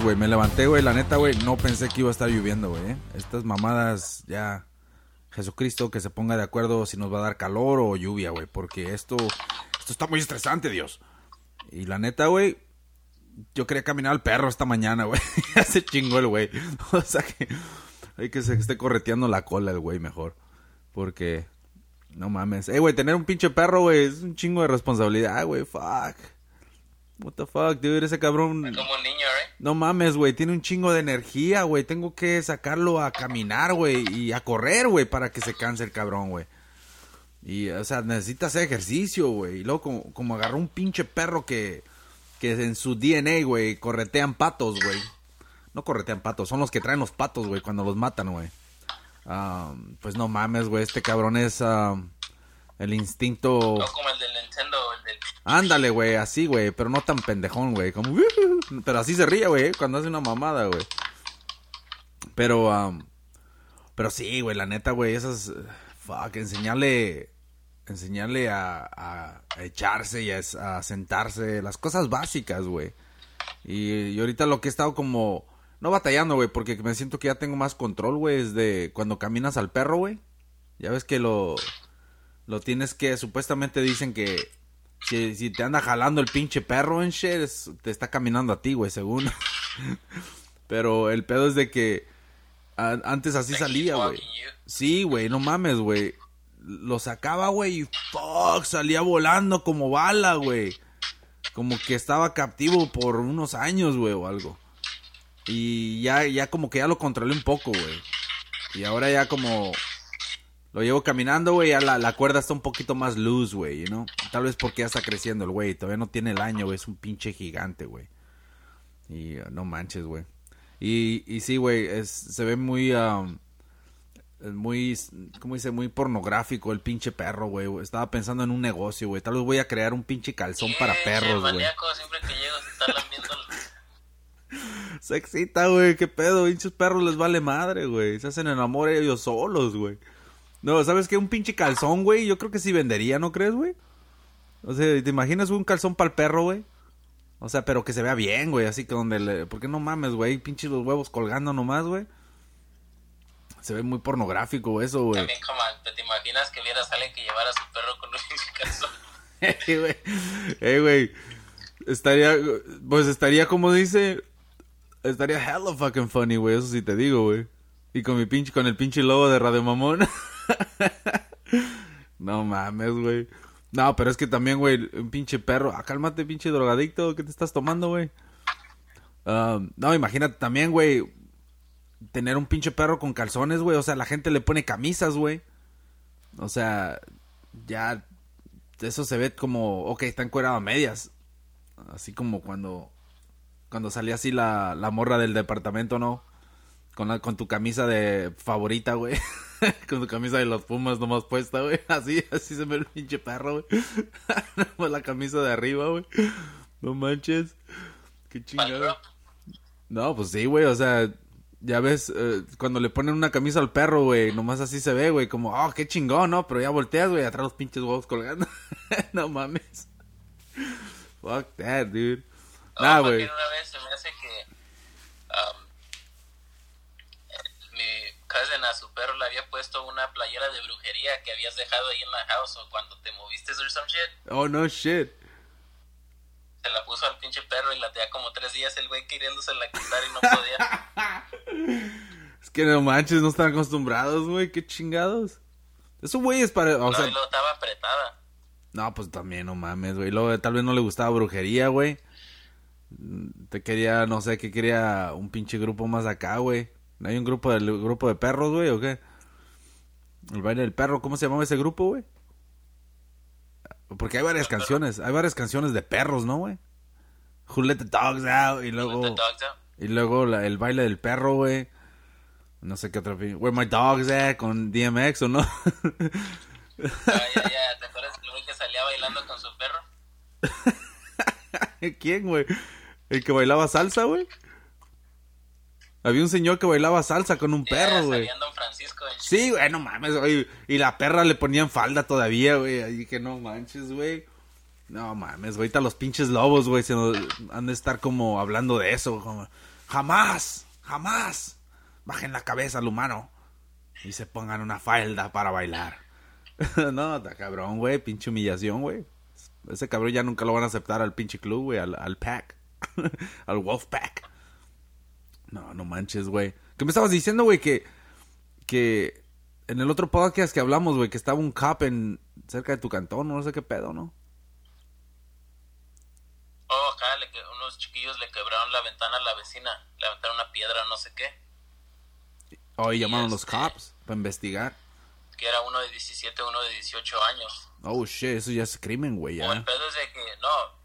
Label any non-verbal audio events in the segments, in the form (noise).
manches. Me levanté, güey. La neta, güey. No pensé que iba a estar lloviendo, güey. ¿eh? Estas mamadas ya. Jesucristo que se ponga de acuerdo si nos va a dar calor o lluvia, güey. Porque esto, esto está muy estresante, Dios. Y la neta, güey. Yo quería caminar al perro esta mañana, güey. (laughs) ya se chingó el güey. (laughs) O sea que. Hay que se esté correteando la cola el güey mejor. Porque. No mames. Eh, güey, tener un pinche perro, güey, es un chingo de responsabilidad, güey. Fuck. What the fuck, dude, ese cabrón. Es como un niño, ¿eh? No mames, güey, tiene un chingo de energía, güey. Tengo que sacarlo a caminar, güey, y a correr, güey, para que se canse el cabrón, güey. Y, o sea, necesita hacer ejercicio, güey. Y luego, como, como agarró un pinche perro que, que en su DNA, güey, corretean patos, güey. No corretean patos, son los que traen los patos, güey, cuando los matan, güey. Ah, pues no mames, güey, este cabrón es ah, el instinto... No como el del Nintendo, el del... Ándale, güey, así, güey, pero no tan pendejón, güey. Como... (laughs) Pero así se ríe, güey, cuando hace una mamada, güey. Pero, um, pero sí, güey, la neta, güey, esas... Fuck, enseñarle... Enseñarle a, a, a echarse y a, a, sentarse. Las cosas básicas, güey. Y, y ahorita lo que he estado como... No batallando, güey, porque me siento que ya tengo más control, güey, es de cuando caminas al perro, güey. Ya ves que lo... Lo tienes que... Supuestamente dicen que si, si, te anda jalando el pinche perro en shit, es, te está caminando a ti, güey, según. (laughs) Pero el pedo es de que a, antes así salía, güey. Sí, güey, no mames, güey. Lo sacaba, güey, y fuck, salía volando como bala, güey. Como que estaba captivo por unos años, güey, o algo. Y ya, ya como que ya lo controlé un poco, güey. Y ahora ya como lo llevo caminando, güey, ya la, la, cuerda está un poquito más loose, güey, ¿no? Tal vez porque ya está creciendo el güey, todavía no tiene el año, güey, es un pinche gigante, güey. Y uh, no manches, güey. Y, y sí, güey, se ve muy, um, muy, ¿cómo dice? Muy pornográfico el pinche perro, güey. Estaba pensando en un negocio, güey. Tal vez voy a crear un pinche calzón Sí, para perros, güey. siempre que llego se está lambiendo (laughs) Se excita, güey, qué pedo, pinches perros les vale madre, güey. Se hacen el amor ellos solos, güey. No, ¿sabes qué? Un pinche calzón, güey. Yo creo que sí vendería, ¿no crees, güey? O sea, ¿te imaginas un calzón para el perro, güey? O sea, pero que se vea bien, güey. Así que donde le... ¿Por qué no mames, güey? Pinches los huevos colgando nomás, güey. Se ve muy pornográfico eso, güey. También como, ¿te imaginas que vieras a alguien que llevara a su perro con un pinche calzón? (laughs) Eh, güey. Eh, güey. Estaría... Pues estaría como dice... Estaría hella fucking funny, güey. Eso sí te digo, güey. Y con mi pinche... Con el pinche logo de Radio Mamón. (laughs) (laughs) no mames, güey. No, pero es que también, güey, un pinche perro. Ah, cálmate, pinche drogadicto. ¿Qué te estás tomando, güey? Uh, no, imagínate también, güey. Tener un pinche perro con calzones, güey. O sea, la gente le pone camisas, güey. O sea, ya. Eso se ve como. Ok, está encuerado a medias. Así como cuando. Cuando salía así la, la morra del departamento, ¿no? Con, la, con tu camisa de favorita, güey. (laughs) (laughs) con tu camisa de los Pumas nomás puesta, güey. (laughs) Así, así se ve el pinche perro, güey. (laughs) Nomás la camisa de arriba, güey. No manches. Qué chingada. No, pues sí, güey. O sea, ya ves, eh, cuando le ponen una camisa al perro, güey, nomás así se ve, güey. Como, oh, qué chingón, ¿no? Pero ya volteas, güey, atrás los pinches huevos colgando. no mames. Fuck that, dude. No, nah, güey. Una vez se me hace que. Um, su perro le había puesto una playera de brujería que habías dejado ahí en la house o cuando te moviste or some shit. Oh, no shit. Se la puso al pinche perro y la tenía como tres días el güey queriéndose la quitar y no podía. (laughs) es que no manches, no están acostumbrados, güey, qué chingados. Eso, güey, es para... O no, sea... y luego estaba apretada. No, pues también, no mames, güey. Luego tal vez no le gustaba brujería, güey. Te quería, no sé, que quería un pinche grupo más acá, güey. ¿Hay un grupo del grupo de perros, güey, o qué? El baile del perro, ¿cómo se llamaba ese grupo, güey? Porque hay varias canciones, hay varias canciones de perros, ¿no, güey? Who let the dogs out y luego Dogs out. y luego la, el baile del perro, güey. No sé qué otra Where my dogs at con DMX o no? ah, ya, ya, (laughs) ¿te acuerdas el güey que salía bailando con su perro? (laughs) ¿Quién, güey? ¿El que bailaba salsa, güey? Había un señor que bailaba salsa con un perro, güey. Sí, güey, no mames, güey. Y la perra le ponían falda todavía, güey. Ahí que no manches, güey. No mames, güey. Ahorita los pinches lobos, güey, se nos han de estar como hablando de eso. Como, jamás, jamás bajen la cabeza al humano y se pongan una falda para bailar. (laughs) no, está cabrón, güey. Pinche humillación, güey. Ese cabrón ya nunca lo van a aceptar al pinche club, güey. Al, al pack. (laughs) al wolf pack. No, no manches, güey. ¿Qué me estabas diciendo, güey? Que que en el otro podcast que hablamos, güey, que estaba un cop en cerca de tu cantón, no sé qué pedo, ¿no? Oh, acá le unos chiquillos le quebraron la ventana a la vecina. Le aventaron una piedra, no sé qué. Oh, y llamaron los este- cops para investigar. Que era uno de 17, uno de 18 años. Oh, shit, eso ya es crimen, güey, O el pedo es de que, no,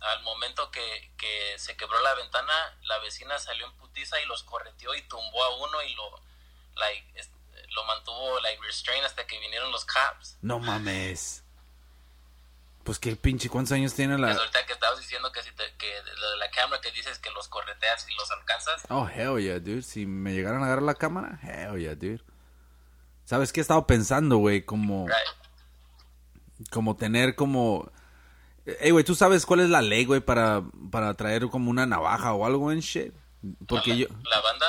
al momento que, que se quebró la ventana, la vecina salió en putiza y los correteó y tumbó a uno y lo, like, lo mantuvo, like, restrained hasta que vinieron los cops. No mames. Pues qué pinche, ¿cuántos años tiene Pues la...? ahorita que estabas diciendo que si te, que lo de la cámara que dices que los correteas y los alcanzas, Oh, hell yeah, dude. Si me llegaran a agarrar la cámara, hell yeah, dude. ¿Sabes qué he estado pensando, güey? Como... right, como tener como Ey, güey, ¿tú sabes cuál es la ley, güey, para, para traer como una navaja o algo en shit? Porque la, yo... la banda,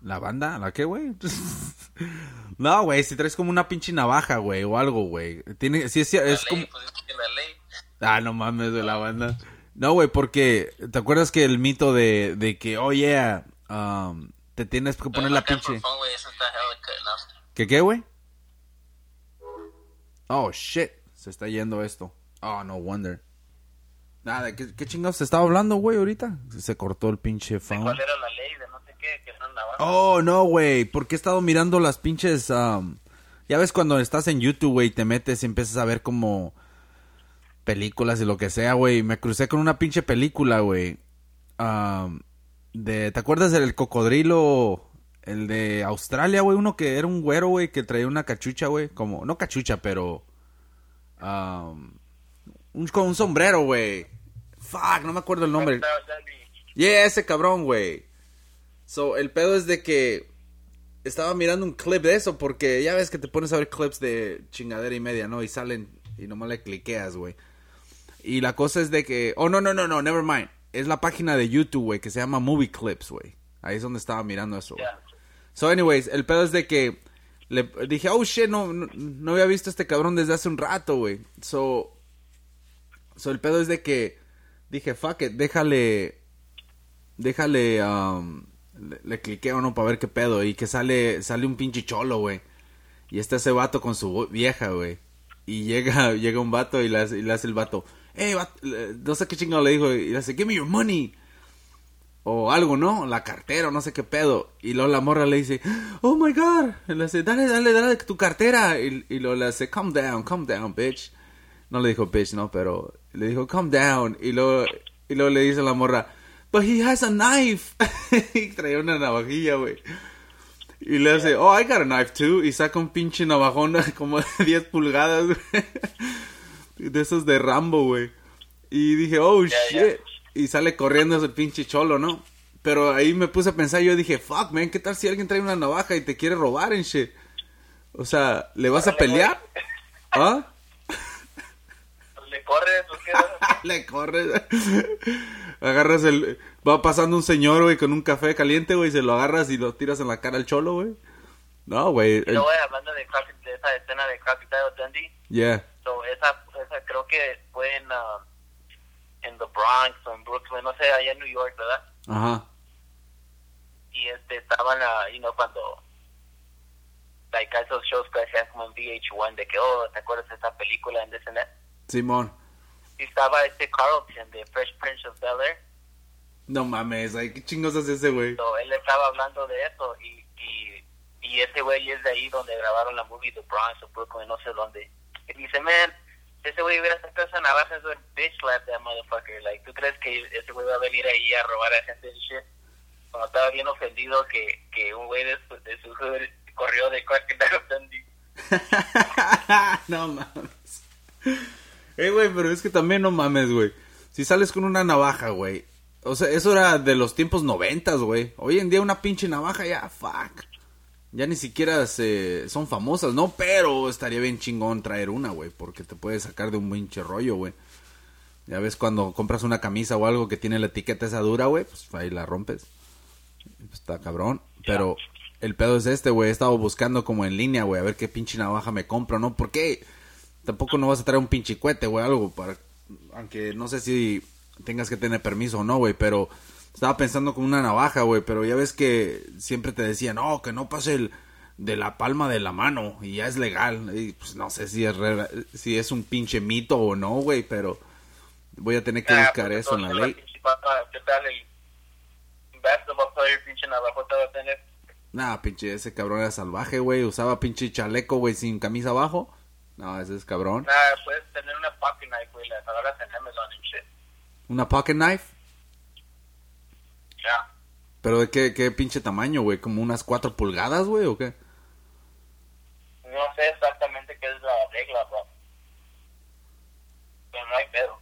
¿La banda? ¿La qué, güey? (laughs) no, güey, si traes como una pinche navaja, güey, o algo, güey. Tiene, sí, es, la es ley, como... pues es que la ley, Ah, no mames, de la banda. No, güey, porque... ¿Te acuerdas que el mito de, de que, oh, yeah, um, te tienes que poner la pinche... ¿Qué qué, güey? Oh, shit. Se está yendo esto. Oh, no wonder. Nada, ¿qué, qué chingados se estaba hablando, güey, ahorita? Se cortó el pinche phone. ¿Cuál era la ley de no sé qué? Que. Oh, no, güey, porque he estado mirando las pinches... um, ya ves cuando estás en YouTube, güey, te metes y empiezas a ver como películas y lo que sea, güey. Me crucé con una pinche película, güey. um, de, ¿Te acuerdas del cocodrilo? El de Australia, güey, uno que era un güero, güey, que traía una cachucha, güey. Como, no cachucha, pero... um, un, con un sombrero, güey. Fuck, no me acuerdo el nombre. Yeah, ese cabrón, güey. So, el pedo es de que estaba mirando un clip de eso porque ya ves que te pones a ver clips de chingadera y media, ¿no? Y salen y nomás le cliqueas, güey. Y la cosa es de que... Oh, no, no, no, no, never mind. Es la página de YouTube, güey, que se llama Movie Clips, güey. Ahí es donde estaba mirando eso. Ya. So, anyways, el pedo es de que le dije, oh shit, no, no, no había visto a este cabrón desde hace un rato, güey. So, so, el pedo es de que dije, fuck it, déjale, déjale, um, le, le cliqué o no para ver qué pedo. Y que sale, sale un pinche cholo, güey. Y está ese vato con su vieja, güey. Y llega, (laughs) llega un vato y le hace, le hace el vato, hey, no sé qué chingado le dijo. Y le hace, give me your money o algo, ¿no? La cartera, no sé qué pedo. Y luego la morra le dice, oh my god. Y le dice, dale, dale, dale tu cartera. Y, y luego le dice, calm down, calm down, bitch. No le dijo bitch, no, pero le dijo, calm down. Y luego, y luego le dice la morra, but he has a knife. (laughs) y traía una navajilla, güey. Y le hace, oh, I got a knife too. Y saca un pinche navajón (laughs) como de 10 pulgadas, güey. De esos de Rambo, güey. Y dije, oh, shit. Y sale corriendo ese pinche cholo, ¿no? Pero ahí me puse a pensar, yo dije, fuck, man, ¿qué tal si alguien trae una navaja y te quiere robar en shit? O sea, ¿le vas a pelear? ¿Ah? Corres, ¿o qué? (laughs) Le corres. Agarras el... Va pasando un señor, güey, con un café caliente, güey, se lo agarras y lo tiras en la cara al cholo, güey. No, güey. Y el- luego, hablando de, de esa escena de Crocodile Dundee, Yeah. so, esa, esa creo que fue en, um, en the Bronx o en Brooklyn, no sé, allá en New York, ¿verdad? Ajá. Y este, estaban, uh, you know, cuando, like, esos shows que hacían como en VH1, de que, oh, ¿te acuerdas de esa película en Disney? Simón. Y estaba este Carlton de Fresh Prince of Bel-Air, No mames, ay, qué chingos hace ese, güey. so, él estaba hablando de eso, y, y, y ese güey es de ahí donde grabaron la movie The Bronx o Brooklyn, no sé dónde. Y dice, man, ese güey hubiera sacado esa navaja, es un bitch slap that motherfucker. Like, ¿tú crees que ese güey va a venir ahí a robar a gente y shit? Cuando estaba bien ofendido que, que un güey de su, de su hood corrió de Crocodile (laughs) Dundee. (laughs) no mames. Eh, güey, pero es que también no mames, güey. Si sales con una navaja, güey. O sea, eso era de los tiempos noventas, güey. Hoy en día una pinche navaja ya, fuck. Ya ni siquiera se, son famosas, ¿no? Pero estaría bien chingón traer una, güey. Porque te puede sacar de un pinche rollo, güey. Ya ves cuando compras una camisa o algo que tiene la etiqueta esa dura, güey. Pues ahí la rompes. Pues, está cabrón. Pero el pedo es este, güey. He estado buscando como en línea, güey. A ver qué pinche navaja me compro, ¿no? Porque tampoco no vas a traer un pinche cuete, güey. Algo para... Aunque no sé si tengas que tener permiso o no, güey, pero estaba pensando con una navaja, güey, pero ya ves que siempre te decían, no, que no pase el de la palma de la mano y ya es legal. Y pues no sé si es si es un pinche mito o no, güey, pero voy a tener que Ah, buscar pues, eso en la ley. pinche papá, ¿Qué tal el basketball player pinche navajota va a tener? Nah, pinche ese cabrón era salvaje, güey, usaba pinche chaleco, güey, sin camisa abajo. No, ese es cabrón. Nada, puedes tener una pocket knife, güey, las agarras en Amazon y shit. Una pocket knife, Ya. pero de qué qué pinche tamaño, güey, como unas cuatro pulgadas, güey, o qué? No sé exactamente qué es la regla, bro. Pero no hay pedo.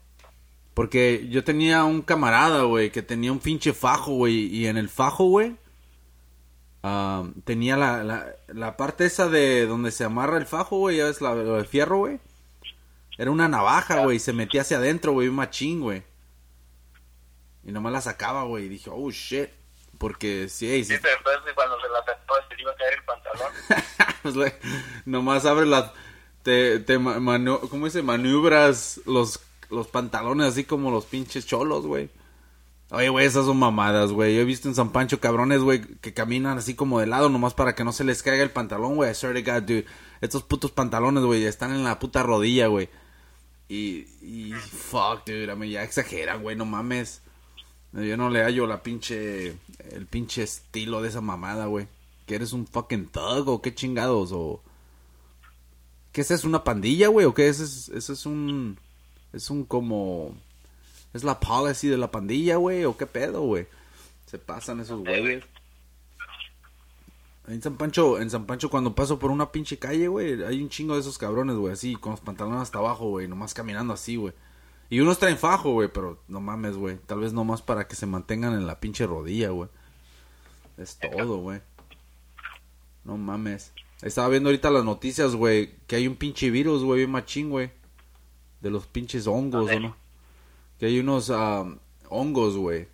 Porque yo tenía un camarada, güey, que tenía un pinche fajo, güey, y en el fajo, güey, ah, tenía la, la, la parte esa de donde se amarra el fajo, güey, ya ves, la, lo de fierro, güey. Era una navaja, güey, y se metía hacia adentro, güey, un machín, güey. Y nomás la sacaba, güey, y dije, oh, shit. Porque, sí, ey, sí, Sí, pero después cuando se la sacó, se le iba a caer el pantalón. (laughs) pues, nomás abre las... Te, te ma- manu- ¿cómo dice? Maniobras los, los pantalones así como los pinches cholos, güey. Oye, güey, esas son mamadas, güey. Yo he visto en San Pancho cabrones, güey, que caminan así como de lado nomás para que no se les caiga el pantalón, güey. I swear to God, dude. Estos putos pantalones, güey, están en la puta rodilla, güey. Y, y, fuck, dude, a mí ya exageran, güey, no mames. Yo no le hallo la pinche, el pinche estilo de esa mamada, güey. ¿Que eres un fucking thug o qué chingados? O... ¿Qué es eso? ¿Una pandilla, güey? ¿O qué es? Eso es un... Es un como... ¿Es la policy de la pandilla, güey? ¿O qué pedo, güey? Se pasan esos güeyes. En San Pancho, en San Pancho cuando paso por una pinche calle, güey, hay un chingo de esos cabrones, güey, así, con los pantalones hasta abajo, güey, nomás caminando así, güey. Y unos traen fajo, güey, pero no mames, güey. Tal vez nomás para que se mantengan en la pinche rodilla, güey. Es todo, güey. No mames. Estaba viendo ahorita las noticias, güey, que hay un pinche virus, güey, bien machín, güey. De los pinches hongos, ¿o no? Que hay unos hongos, güey.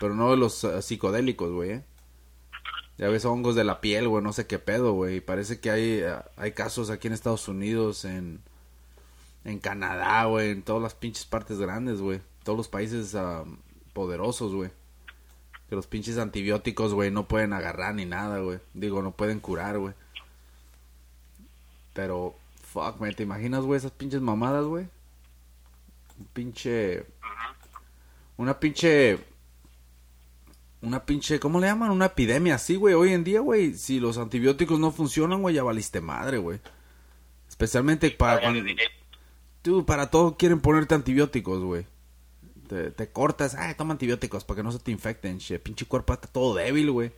Pero no los ah, psicodélicos, güey, ¿eh? Ya ves hongos de la piel, güey, no sé qué pedo, güey. Parece que hay, ah, hay casos aquí en Estados Unidos, en, en Canadá, güey, en todas las pinches partes grandes, güey. Todos los países poderosos, güey. Que los pinches antibióticos, güey, no pueden agarrar ni nada, güey. Digo, no pueden curar, güey. Pero, fuck, man, ¿te imaginas, güey, esas pinches mamadas, güey? Un pinche... Una pinche... Una pinche... ¿Cómo le llaman? Una epidemia así, güey. Hoy en día, güey, si los antibióticos no funcionan, güey, ya valiste madre, güey. Especialmente para cuando... Tú, para todo quieren ponerte antibióticos, güey. Te, te cortas, ay, toma antibióticos para que no se te infecten, shit. Pinche cuerpo está todo débil, güey.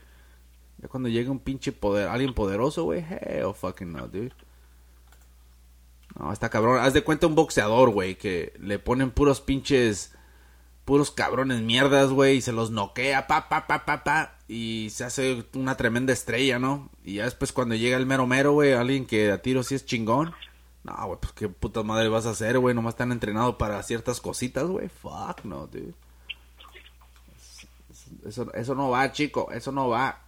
Ya cuando llega un pinche poder, alguien poderoso, güey, hell fucking no, dude. No, está cabrón. Haz de cuenta un boxeador, güey, que le ponen puros pinches, puros cabrones mierdas, güey, y se los noquea, pa, pa, pa, pa, pa, y se hace una tremenda estrella, ¿no? Y ya después cuando llega el mero mero, güey, alguien que a tiro sí es chingón. No, güey, pues qué puta madre vas a hacer, güey. Nomás están entrenados para ciertas cositas, güey. Fuck, no, dude. Eso, eso no va, chico. Eso no va.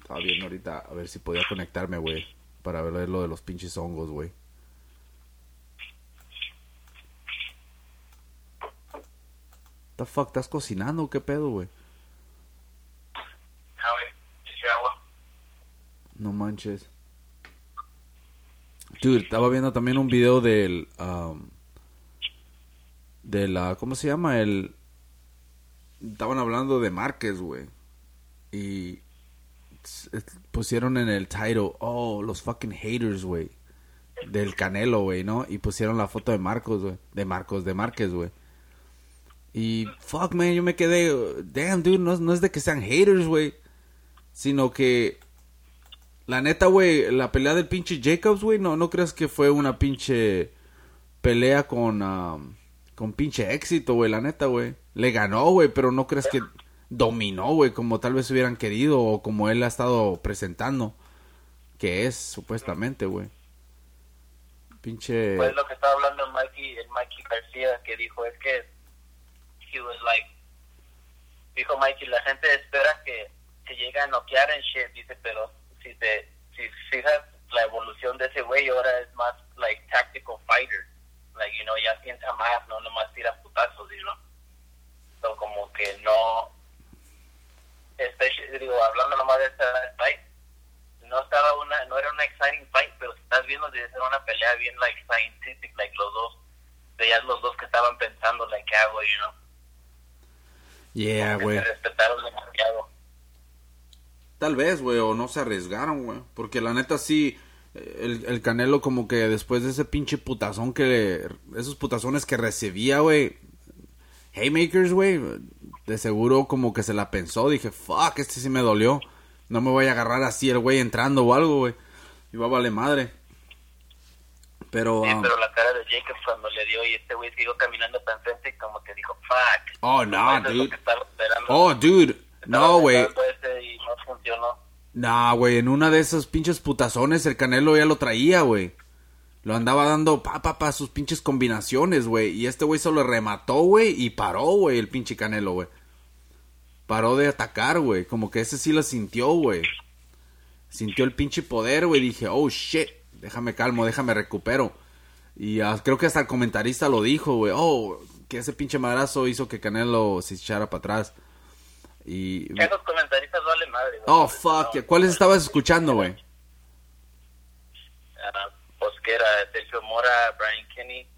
Estaba viendo ahorita a ver si podía conectarme, güey. Para ver lo de los pinches hongos, güey. The fuck, ¿estás cocinando? ¿Qué pedo, güey? No manches. Dude, estaba viendo también un video del... um, de la... ¿Cómo se llama? El... Estaban hablando de Márquez, güey. Y... Pusieron en el title... Oh, los fucking haters, güey. Del Canelo, güey, ¿no? Y pusieron la foto de Marcos, güey. De Marcos, de Márquez, güey. Y... Fuck, man, yo me quedé... Damn, dude, no, no es de que sean haters, güey. Sino que... La neta, güey, la pelea del pinche Jacobs, güey, no, no creas que fue una pinche pelea con, ah, con pinche éxito, güey, la neta, güey. Le ganó, güey, pero no crees que dominó, güey, como tal vez hubieran querido o como él ha estado presentando. Que es, supuestamente, güey. Pinche... Pues lo que estaba hablando el Mikey, el Mikey García, que dijo es que he was like, dijo Mikey, la gente espera que, que llegue a noquear en shit, dice, pero si te, si fijas la evolución de ese güey, ahora es más like tactical fighter, like, you know, ya piensa más, no nomás tira putazos, you know. So, como que no, especially, digo, hablando nomás de esta fight, no estaba una, no era una exciting fight, pero si estás viendo debe ser una pelea bien like scientific, like los dos, veías los dos que estaban pensando, like, ¿qué hago, you know? Yeah, güey. se respetaron demasiado. Tal vez, güey, o no se arriesgaron, güey. Porque la neta sí, el, el Canelo como que después de ese pinche putazón que... esos putazones que recibía, güey. Haymakers, güey. De seguro como que se la pensó. Dije, fuck, este sí me dolió. No me voy a agarrar así el güey entrando o algo, güey. Y va a valer madre. Pero... Sí, ah, pero la cara de Jacob cuando le dio y este güey siguió caminando para enfrente y como que dijo, fuck. Oh, no, dude. Oh, dude. No, güey. Y no funcionó. Nah, güey, en una de esos pinches putazones el Canelo ya lo traía, güey. Lo andaba dando pa, pa, pa sus pinches combinaciones, güey. Y este güey solo remató, güey, y paró, güey, el pinche Canelo, güey. Paró de atacar, güey. Como que ese sí lo sintió, güey. Sintió el pinche poder, güey. Dije, oh, shit. Déjame calmo, déjame recupero. Y ah, creo que hasta el comentarista lo dijo, güey. Oh, que ese pinche madrazo hizo que Canelo se echara para atrás. Y... Ya los comentaristas vale madre. Oh, fuck. ¿Cuáles estabas escuchando, güey? Pues que era Sergio Mora, Brian Kenny. ¿En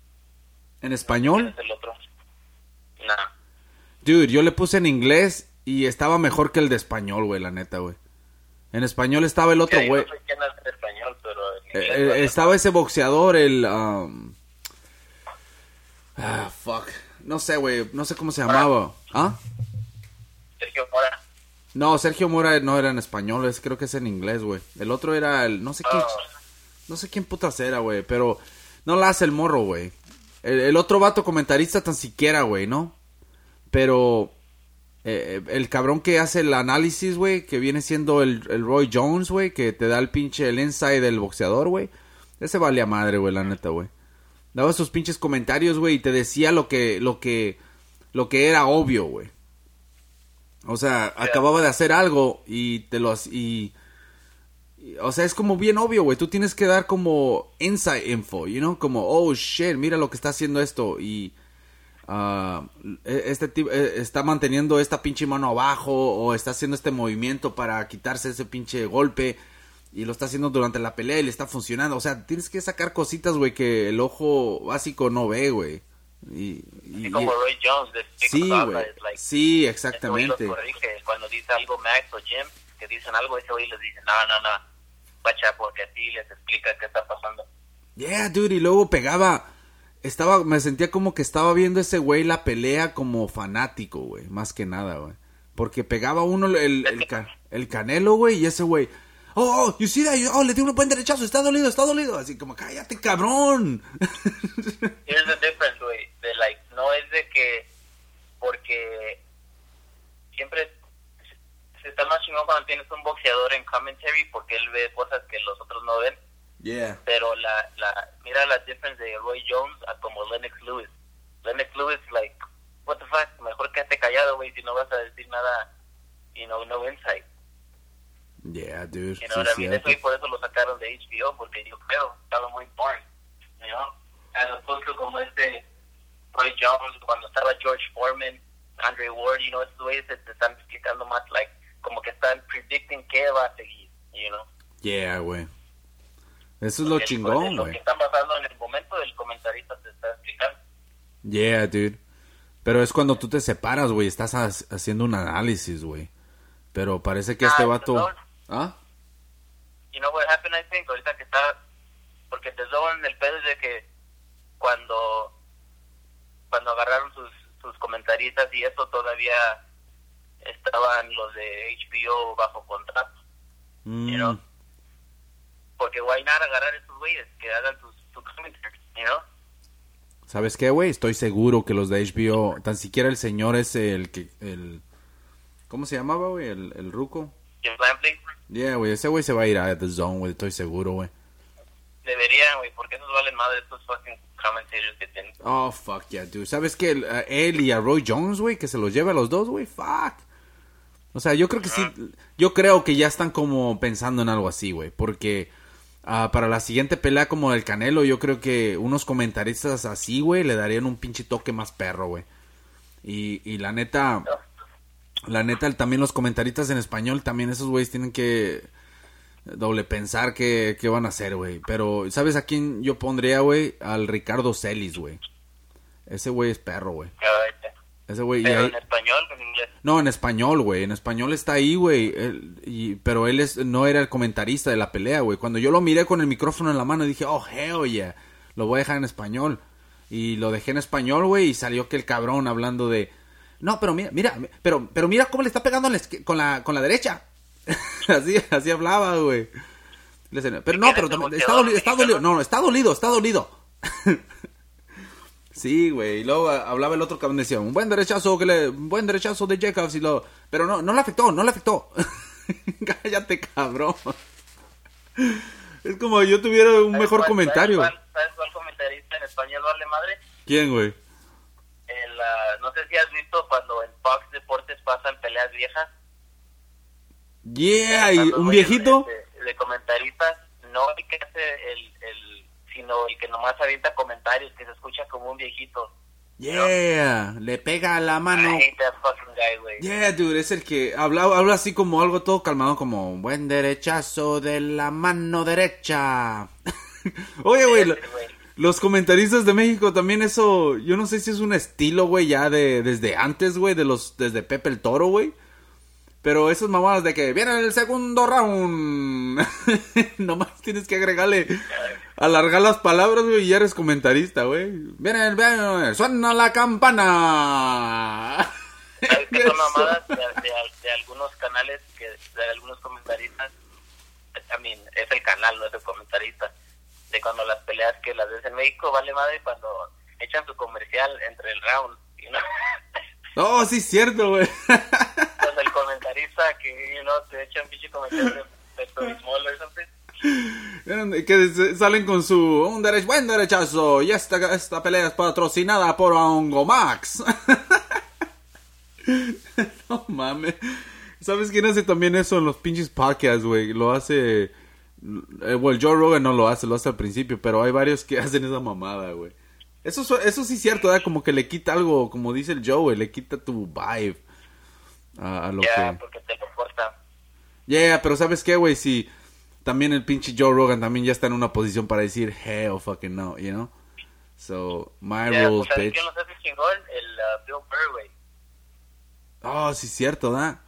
¿Quién español? es el otro? Nah. Dude, yo le puse en inglés y estaba mejor que el de español, güey, la neta, güey. En español estaba el otro, güey. Eh, eh, estaba ese boxeador, el... um, Ah, fuck. No sé, güey. No sé cómo se llamaba. ¿Ah? Sergio Mora. No, Sergio Mora no era en español, es, creo que es en inglés, güey. El otro era el... No sé quién... Oh. No sé quién putas era, güey, pero... No la hace el morro, güey. El, el otro vato comentarista tan siquiera, güey, ¿no? Pero... eh, el cabrón que hace el análisis, güey, que viene siendo el, el Roy Jones, güey, que te da el pinche el inside del boxeador, güey. Ese vale a madre, güey, la neta, güey. Daba sus pinches comentarios, güey, y te decía lo que, lo que, lo que era obvio, güey. O sea, acababa de hacer algo y te lo, y, y- o sea, es como bien obvio, güey. Tú tienes que dar como inside info, you know, como, oh shit, mira lo que está haciendo esto y e- este tipo eh, está manteniendo esta pinche mano abajo o está haciendo este movimiento para quitarse ese pinche golpe y lo está haciendo durante la pelea y le está funcionando. O sea, tienes que sacar cositas, güey, que el ojo básico no ve, güey. Y, y- Así como Roy Jones de sí, güey. like, Sí, exactamente. corrige. Cuando dice algo Max o Jim, que dicen algo, ese güey les dice, no, no, no, guacha, porque así les explica qué está pasando. Yeah, dude, y luego pegaba. Estaba, me sentía como que estaba viendo ese güey la pelea como fanático, güey, más que nada, güey. Porque pegaba uno el, el, ca- el canelo, güey, y ese güey. Oh, oh, you see that? Oh, le dio un buen derechazo, está dolido, está dolido. Así como, cállate, cabrón. (laughs) Here's the difference, güey, de like, no es de que, porque siempre se está más chingón cuando tienes un boxeador en commentary porque él ve cosas que los otros no ven. Yeah. pero la, la mira la difference de Roy Jones a como Lennox Lewis. Lennox Lewis, like, what the fuck, mejor quédate callado, güey, si no vas a decir nada, you know, no insight. Yeah, dude. You know what I mean? Eso y por eso lo sacaron de HBO, porque yo creo, estaba muy boring, you know? As opposed to como este Roy Jones, cuando estaba George Foreman, Andre Ward, you know, estos güeyes se están explicando más, like, como que están predicting qué va a seguir, you know? Yeah, güey. Eso es lo Porque, chingón, pues, Lo que güey. están pasando en el momento, el comentarista te está explicando. Yeah, dude. Pero es cuando tú te separas, güey, estás ha- haciendo un análisis, güey. Pero parece que este Ah, vato... perdón. ¿Ah? you know what happened, I think, ahorita que está, porque The Zone, el pedo de que cuando, cuando agarraron sus, sus comentaristas y eso todavía estaban los de HBO bajo contrato, Mm, you know, porque not agarrar a esos güeyes que hagan commentaries, you know, ¿Sabes qué, güey? Estoy seguro que los de HBO, tan siquiera el señor es el que, el, ¿cómo se llamaba, güey? El, el ruco. Lampley. Yeah, güey, ese güey se va a ir a The Zone, güey, estoy seguro, güey. Deberían, güey, porque esos valen de estos fucking commentators que tienen. Oh, fuck yeah, dude. ¿Sabes qué? A él y a Roy Jones, güey, que se los lleve a los dos, güey, fuck. O sea, yo creo que sí, yo creo que ya están como pensando en algo así, güey, porque ah, para la siguiente pelea como el Canelo, yo creo que unos comentaristas así, güey, le darían un pinche toque más perro, güey. Y, y la neta, la neta, también los comentaristas en español, también esos güeyes tienen que doble pensar qué, qué van a hacer, güey. Pero, ¿sabes a quién yo pondría, güey? Al Ricardo Celis, güey. Ese güey es perro, güey. Ese güey... y Pero ahí- en español o en inglés. No, en español, güey. En español está ahí, güey. Él- y- Pero él es, no era el comentarista de la pelea, güey. Cuando yo lo miré con el micrófono en la mano, dije, oh, hell yeah. Lo voy a dejar en español. Y lo dejé en español, güey. Y salió que el cabrón hablando de... No, pero mira, mira, pero, pero mira cómo le está pegando la con la, con la derecha. (laughs) así, así hablaba, güey. Pero no, ¿Quién pero está dolido, está dolido. No, está dolido, está dolido. (laughs) Sí, güey. Y luego ah, hablaba el otro cabrón decía, un buen derechazo que le, un buen derechazo de Jacobs y lo, pero no, no le afectó, no le afectó. (laughs) Cállate, cabrón. Es como yo tuviera un ¿Sabes mejor cuál- comentario. ¿sabes cuál, ¿Sabes cuál comentarista en español vale madre? ¿Quién, güey? El, ah, no sé si has visto cuando en Fox Deportes pasan peleas viejas. Yeah, y un viejito. De, de comentaristas, no el que hace el, el, sino el que nomás avienta comentarios, que se escucha como un viejito. Yeah, le pega a la mano. I hate that fucking guy, güey. Yeah, dude, es el que habla, habla así como algo todo calmado, como un buen derechazo de la mano derecha. (laughs) Oye, güey, lo- Ese güey. los comentaristas de México también eso, yo no sé si es un estilo, güey, ya de desde antes, güey, de los desde Pepe el Toro, güey. Pero esas mamadas de que viene el segundo round. (laughs) Nomás tienes que agregarle, alargar las palabras, güey, y ya eres comentarista, güey. Viene el, viene, suena la campana. ¿Sabes qué son (laughs) mamadas de, de, de algunos canales, que de algunos comentaristas? Mean, es el canal, no es el comentarista. De cuando las peleas que las ves en México, vale madre cuando echan su comercial entre el round. You know? (laughs) Oh, sí, es cierto, güey. Cuando el comentarista que, you know, te echa un pinche comercial de, de Turismol o something. Que salen con su un derecho, buen derechazo y esta, esta pelea es patrocinada por Hongo Max. (laughs) no mames. ¿Sabes quién hace también eso en los pinches podcasts, güey? Lo hace... eh, Well, Joe Rogan no lo hace, lo hace al principio, pero hay varios que (laughs) hacen esa mamada, güey. Eso, so- eso sí es cierto, ¿verdad? Como que le quita algo, como dice el Joe, güey, le quita tu vibe a, a lo Ya, que... porque te lo. Yeah, pero ¿sabes qué, güey? Si también el pinche Joe Rogan también ya está en una posición para decir hell fucking no, you know? So, my Ya, rules, pues, ¿sabes bitch. nos hace chingón? El uh, Bill Burr, güey. Oh, sí, cierto, ¿da?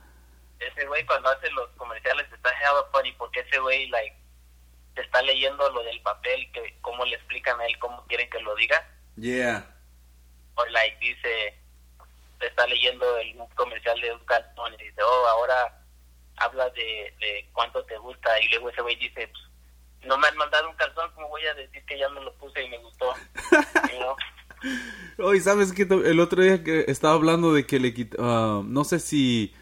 ese güey cuando hace los comerciales está hella funny porque ese güey like te está leyendo lo del papel que cómo le explican a él cómo quieren que lo diga Yeah. o like dice te está leyendo el comercial de un calzón y dice oh ahora habla de, de cuánto te gusta y luego ese güey dice pues, no me han mandado un calzón cómo voy a decir que ya me lo puse y me gustó (laughs) know? Oye, ¿sabes qué? El otro día que estaba hablando de que le quit- ah, no sé si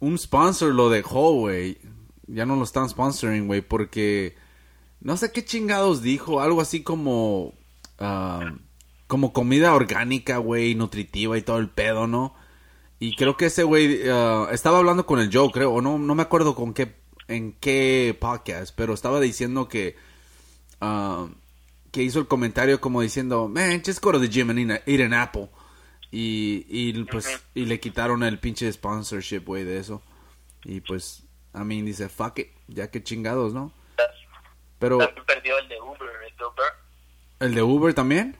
un sponsor lo dejó, güey. Ya no lo están sponsoring, güey, porque no sé qué chingados dijo, algo así como ah, como comida orgánica, güey, nutritiva y todo el pedo, ¿no? Y creo que ese güey ah, estaba hablando con el Joe, creo, o no no me acuerdo con qué en qué podcast, pero estaba diciendo que ah, que hizo el comentario como diciendo, man, just go to the gym and eat, an apple. Y, y pues, y le quitaron el pinche sponsorship, güey, de eso. Y pues, a mí dice, fuck it, ya que chingados, ¿no? Pero, también perdió el de Uber el ¿el de Uber también?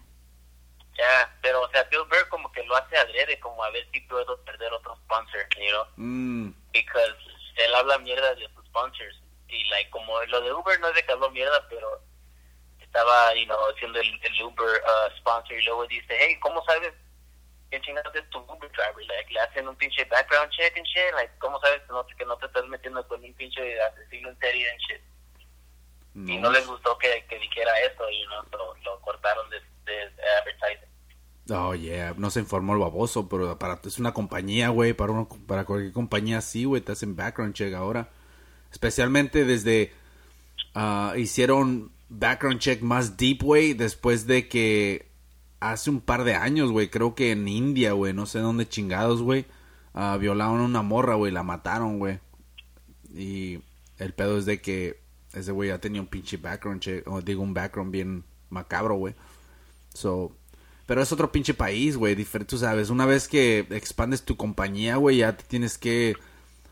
Ya, pero o sea, Bill Burr como que lo hace adrede, como a ver si puedo perder otro sponsor, you know? Mm, Because él habla mierda de sus sponsors. Y like, como lo de Uber no es de que habló mierda, pero estaba, you know, haciendo el, el Uber uh, sponsor y luego dice, hey, ¿cómo sabes quién chingados es tu Uber driver? Like, le hacen un pinche background check and shit. Like, ¿cómo sabes que no, que no te estás metiendo con un pinche asesino en serie and shit? Y no les gustó que, que dijera eso y no lo, lo cortaron de, de advertising. Oh, yeah. No se informó el baboso, pero para, es una compañía, güey. Para, para cualquier compañía sí, güey. Te hacen background check ahora. Especialmente desde... ah, hicieron background check más deep, güey. Después de que... Hace un par de años, güey. Creo que en India, güey. No sé dónde chingados, güey. ah, violaron a una morra, güey. La mataron, güey. Y el pedo es de que ese güey ya tenía un pinche background check, o digo un background bien macabro, güey. So, pero es otro pinche país, güey, diferente, sabes. Una vez que expandes tu compañía, güey, ya te tienes que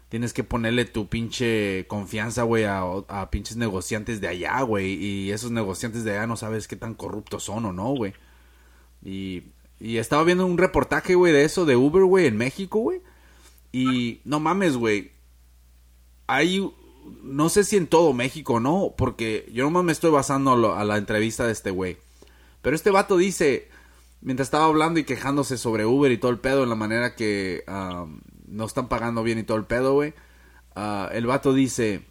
tienes que ponerle tu pinche confianza, güey, a, pinches negociantes de allá, güey, y esos negociantes de allá no sabes qué tan corruptos son o no, güey. Y y estaba viendo un reportaje, güey, de eso de Uber, güey, en México, güey. Y no mames, güey hay no sé si en todo México no porque yo nomás me estoy basando a la entrevista de este güey pero este vato dice mientras estaba hablando y quejándose sobre Uber y todo el pedo en la manera que no están pagando bien y todo el pedo güey ah, el vato dice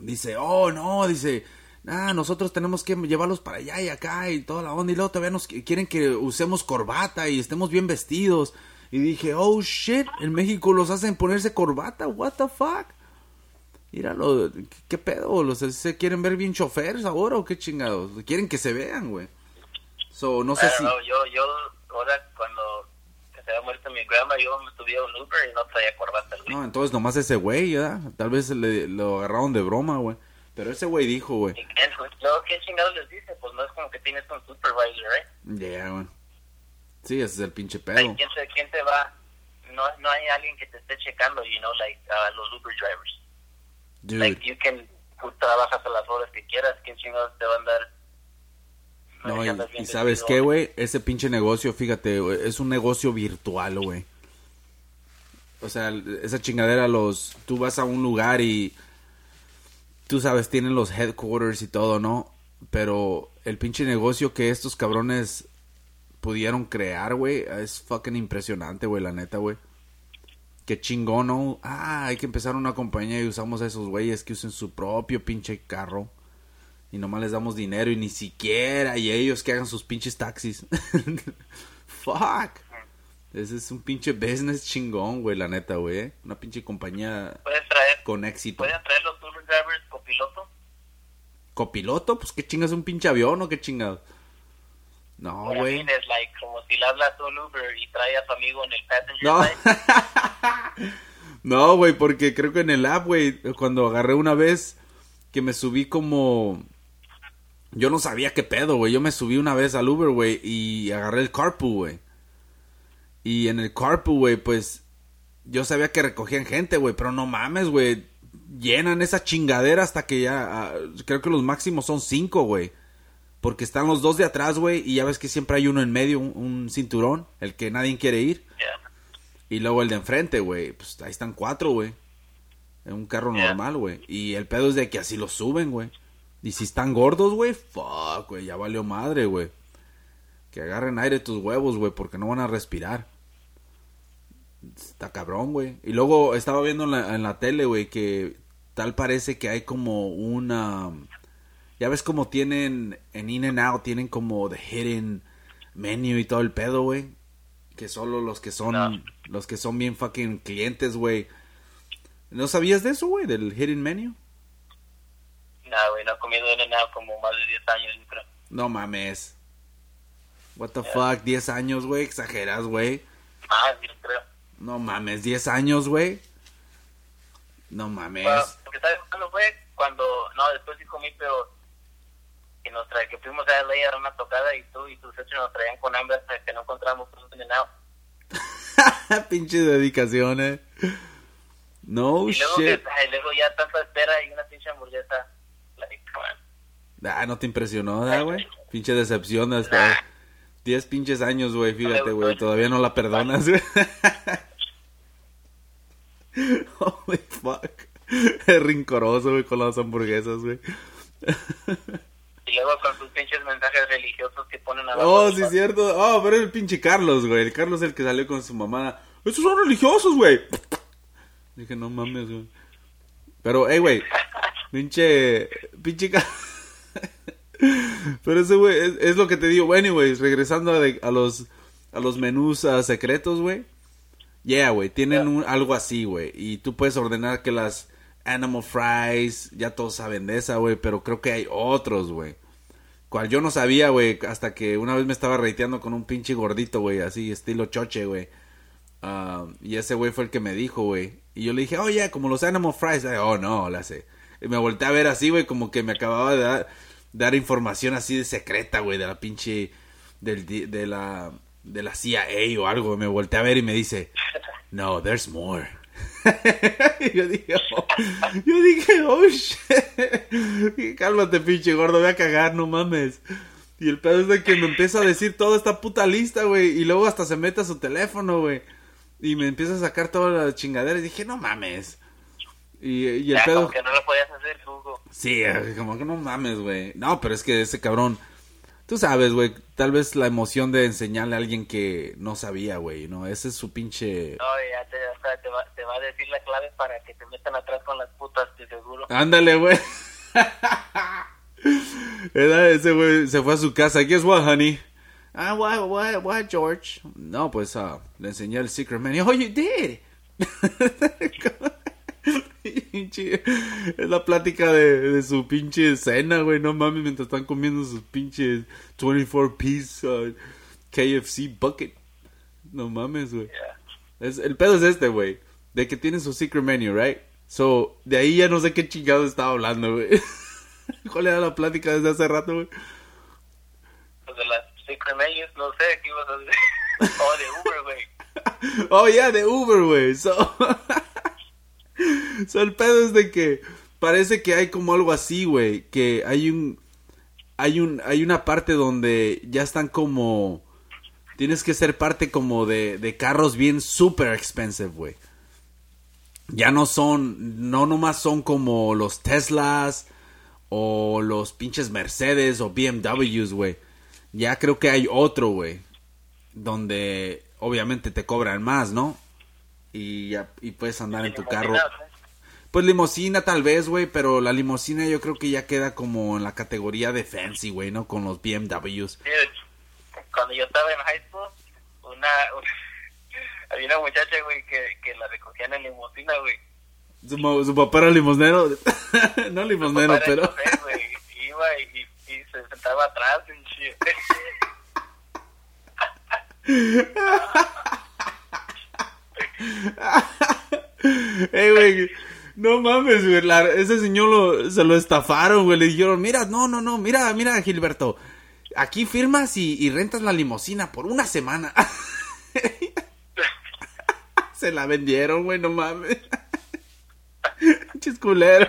dice oh no dice ah nosotros tenemos que llevarlos para allá y acá y toda la onda y luego todavía nos qu- quieren que usemos corbata y estemos bien vestidos y dije oh shit en México los hacen ponerse corbata what the fuck Míralo, ¿qué, qué pedo? ¿Los, ¿Se quieren ver bien choferes ahora o qué chingados? Quieren que se vean, güey. So, no sé si... no, yo, yo, ahora cuando se había muerto mi grandma, yo me subí a un Uber y no traía corbata, güey. No, entonces nomás ese güey, ¿ya? Tal vez le, lo agarraron de broma, güey. Pero ese güey dijo, güey. ¿Y qué, luego, ¿qué chingados les dice? Pues no es como que tienes un supervisor, ¿eh? Yeah, güey. Sí, ese es el pinche pedo. Like, ¿quién, te, ¿Quién te va? No, no hay alguien que te esté checando, you know, like uh, los Uber drivers. Dude, Like, you can, tú trabajas a las horas que quieras, ¿quién chingados te va a andar? No, y, ¿sabes qué, güey? Ese pinche negocio, fíjate, es un negocio virtual, güey. O sea, esa chingadera, los... Tú vas a un lugar y... Tú sabes, tienen los headquarters y todo, ¿no? Pero el pinche negocio que estos cabrones pudieron crear, güey, es fucking impresionante, güey, la neta, güey. Qué chingón, ¿no? Ah, hay que empezar una compañía y usamos a esos güeyes que usen su propio pinche carro. Y nomás les damos dinero y ni siquiera. Y ellos que hagan sus pinches taxis. (laughs) Fuck. Ese es un pinche business chingón, güey, la neta, güey. ¿eh? Una pinche compañía ¿Puedes traer, con éxito. ¿Pueden traer los Uber drivers copiloto? ¿Copiloto? Pues qué chingas, un pinche avión o qué chingados. No, güey. mean, es like, como si le hablas a un Uber y trae a su amigo en el passenger No. (laughs) no, güey, porque creo que en el app, güey, cuando agarré una vez que me subí como... Yo no sabía qué pedo, güey. Yo me subí una vez al Uber, güey, y agarré el carpool, güey. Y en el carpool, güey, pues... Yo sabía que recogían gente, güey, pero no mames, güey. Llenan esa chingadera hasta que ya... ah, creo que los máximos son cinco, güey. Porque están los dos de atrás, güey, y ya ves que siempre hay uno en medio, un, un cinturón, el que nadie quiere ir. Yeah. Y luego el de enfrente, güey. Pues ahí están cuatro, güey. En un carro Yeah. normal, güey. Y el pedo es de que así los suben, güey. Y si están gordos, güey, fuck, güey. Ya valió madre, güey. Que agarren aire tus huevos, güey, porque no van a respirar. Está cabrón, güey. Y luego estaba viendo en la, en la tele, güey, que tal parece que hay como una... Ya ves como tienen en In and Out, tienen como the hidden menu y todo el pedo, güey. Que solo los que son, No. los que son bien fucking clientes, güey. ¿No sabías de eso, güey? Del hidden menu. No, güey, no he comido en nada como más de 10 años, yo creo. No mames. What the Yeah. fuck, 10 años, güey, exageras, güey. Ah, yo creo. No mames, 10 años, güey. No mames. Bueno, porque ¿sabes cuándo fue? Cuando, no, después sí comí, pero que nos trae, que fuimos a LA a dar una tocada y tú y tus hechos nos traían con hambre hasta que no encontramos un. (laughs) Pinche dedicación, eh. No y luego, shit. que, luego ya tanta espera y una pinche hamburguesa. Ah, no te impresionó, ¿verdad, güey? Pinche decepción hasta 10 pinches años, güey, fíjate, güey, todavía no la perdonas, güey. (laughs) Holy fuck. Es rincoroso, güey, con las hamburguesas, güey. Y luego con sus pinches mensajes religiosos que ponen a Oh, sí, cierto. Oh, pero el pinche Carlos, güey. El Carlos es el que salió con su mamá. Estos son religiosos, güey. Dije, no mames, güey. Pero, hey, güey. Pinche. Pinche. Pero ese güey, es, es lo que te digo. Bueno, anyways, regresando a, de- a los a los menús secretos, güey. Yeah, güey, tienen un- algo así, güey. Y tú puedes ordenar que las animal fries, ya todos saben de esa, güey. Pero creo que hay otros, güey. Cual yo no sabía, güey, hasta que una vez me estaba reiteando con un pinche gordito, güey, así, estilo choche, güey. Ah, y ese güey fue el que me dijo, güey. Y yo le dije, oh, yeah, como los animal fries. Ay, oh, no, le hace. Me volteé a ver así, güey, como que me acababa de dar, información así de secreta, güey, de la pinche, del, de la, de la CIA o algo. Me volteé a ver y me dice, no, there's more. (laughs) yo dije, oh, yo dije, oh, shit. Cálmate, pinche gordo, voy a cagar, no mames. Y el pedo es de que me empieza a decir toda esta puta lista, güey. Y luego hasta se mete a su teléfono, güey. Y me empieza a sacar toda la chingadera. Y dije, no mames. Y, y el Ya, pedo. como que no lo podías hacer, Hugo. Sí, como que no mames, güey. No, pero es que ese cabrón. Tú sabes, güey. Tal vez la emoción de enseñarle a alguien que no sabía, güey. No, ese es su pinche. No, ya te, o sea, te, va, te va a decir la clave para que te metan atrás con las putas, de seguro. Ándale, güey. Ese güey se fue a su casa. Guess what, honey? Ah, what, what, what, George? No, pues ah, le enseñé el secret menu. Oh, you did. (laughs) Pinche- es la plática de, de su pinche cena, güey. No mames, mientras están comiendo sus pinches 24 piece uh, KFC bucket. No mames, güey. Ya. Es, el pedo es este, güey. De que tiene su secret menu, right? So, de ahí ya no sé qué chingados estaba hablando, güey. (laughs) ¿Cuál era la plática desde hace rato, güey? Pues de las secret menus, no sé qué ibas a decir. (laughs) O de Uber, güey. (laughs) Oh, yeah, de Uber, güey. So, (laughs) so, el pedo es de que parece que hay como algo así, güey. Que hay un. Hay un. Hay una parte donde ya están como. Tienes que ser parte como de, de carros bien super expensive, güey. Ya no son. No nomás son como los Teslas. O los pinches Mercedes o BMWs, güey. Ya creo que hay otro, güey. Donde obviamente te cobran más, ¿no? Y, ya, y puedes andar en tu carro. Pues limosina tal vez, güey, pero la limosina yo creo que ya queda como en la categoría de fancy, güey, ¿no? Con los BMWs. Cuando yo estaba en high school, una, (laughs) había una muchacha, güey, que, que la recogían en limusina, güey. Su, su papá era limosnero. (laughs) no limosnero, pero... iba y, y, y se sentaba atrás y shit. (laughs) (laughs) Ey, güey. No mames, güey. ese señor lo- se lo estafaron, güey. Le dijeron, mira, no, no, no, mira, mira, Gilberto. Aquí firmas y, rentas la limusina por una semana. (laughs) se la vendieron, güey, no mames. (laughs) Chisculero.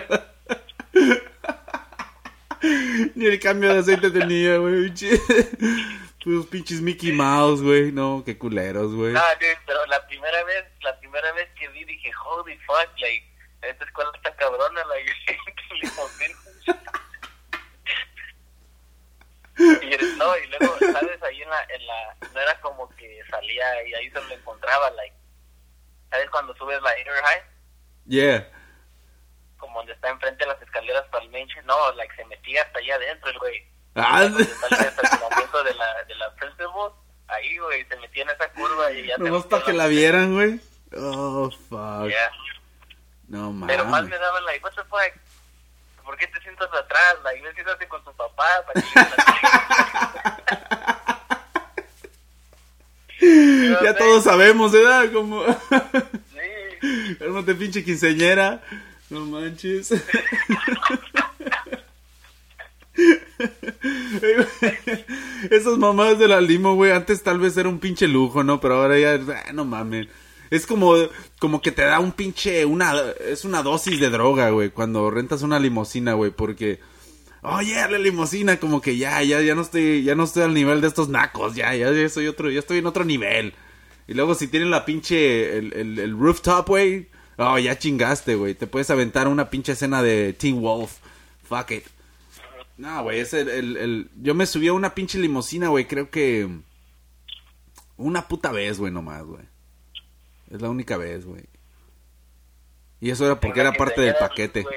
Ni el cambio de aceite tenía, güey. Pinches Mickey Mouse, güey. No, qué culeros, güey. No, pero la primera vez, primera vez que vi dije, holy fuck, like, esta escuela está cabrona, like, (laughs) y no, y luego, ¿sabes? Ahí en la, en la, no era como que salía y ahí se lo encontraba, like, ¿sabes? Cuando subes la Inner High, Yeah. como donde está enfrente de las escaleras para el main, no, like, se metía hasta allá adentro el güey. Ah, Cuando sale el de la, de la principal, ahí, güey, se metía en esa curva y ya (laughs) metió para que la vieran, güey. Oh, fuck. Yeah. No Pero más mames. me daban like, what the fuck? ¿Por qué te sientas atrás? Like, no siéntate con tu papá para que (laughs) Ya todos sabemos, ¿verdad? Como. Sí. (laughs) Cálmate, pinche quinceñera. No manches. (laughs) Esas mamadas de la limo, güey, antes tal vez era un pinche lujo, ¿no? Pero ahora ya, ah, no mames. Es como, como que te da un pinche, una, es una dosis de droga, güey, cuando rentas una limosina, güey, porque, oye, la limosina, como que ya, ya, ya no estoy, ya no estoy al nivel de estos nacos, ya, ya, soy otro, ya estoy en otro nivel. Y luego si tienen la pinche, el, el, el rooftop, güey, oh, ya chingaste, güey, te puedes aventar una pinche escena de Teen Wolf, fuck it. No, güey, es el, el, Yo me subí a una pinche limusina, güey, creo que... Una puta vez, güey, nomás, güey. Es la única vez, güey. Y eso era porque era parte del paquete. (laughs)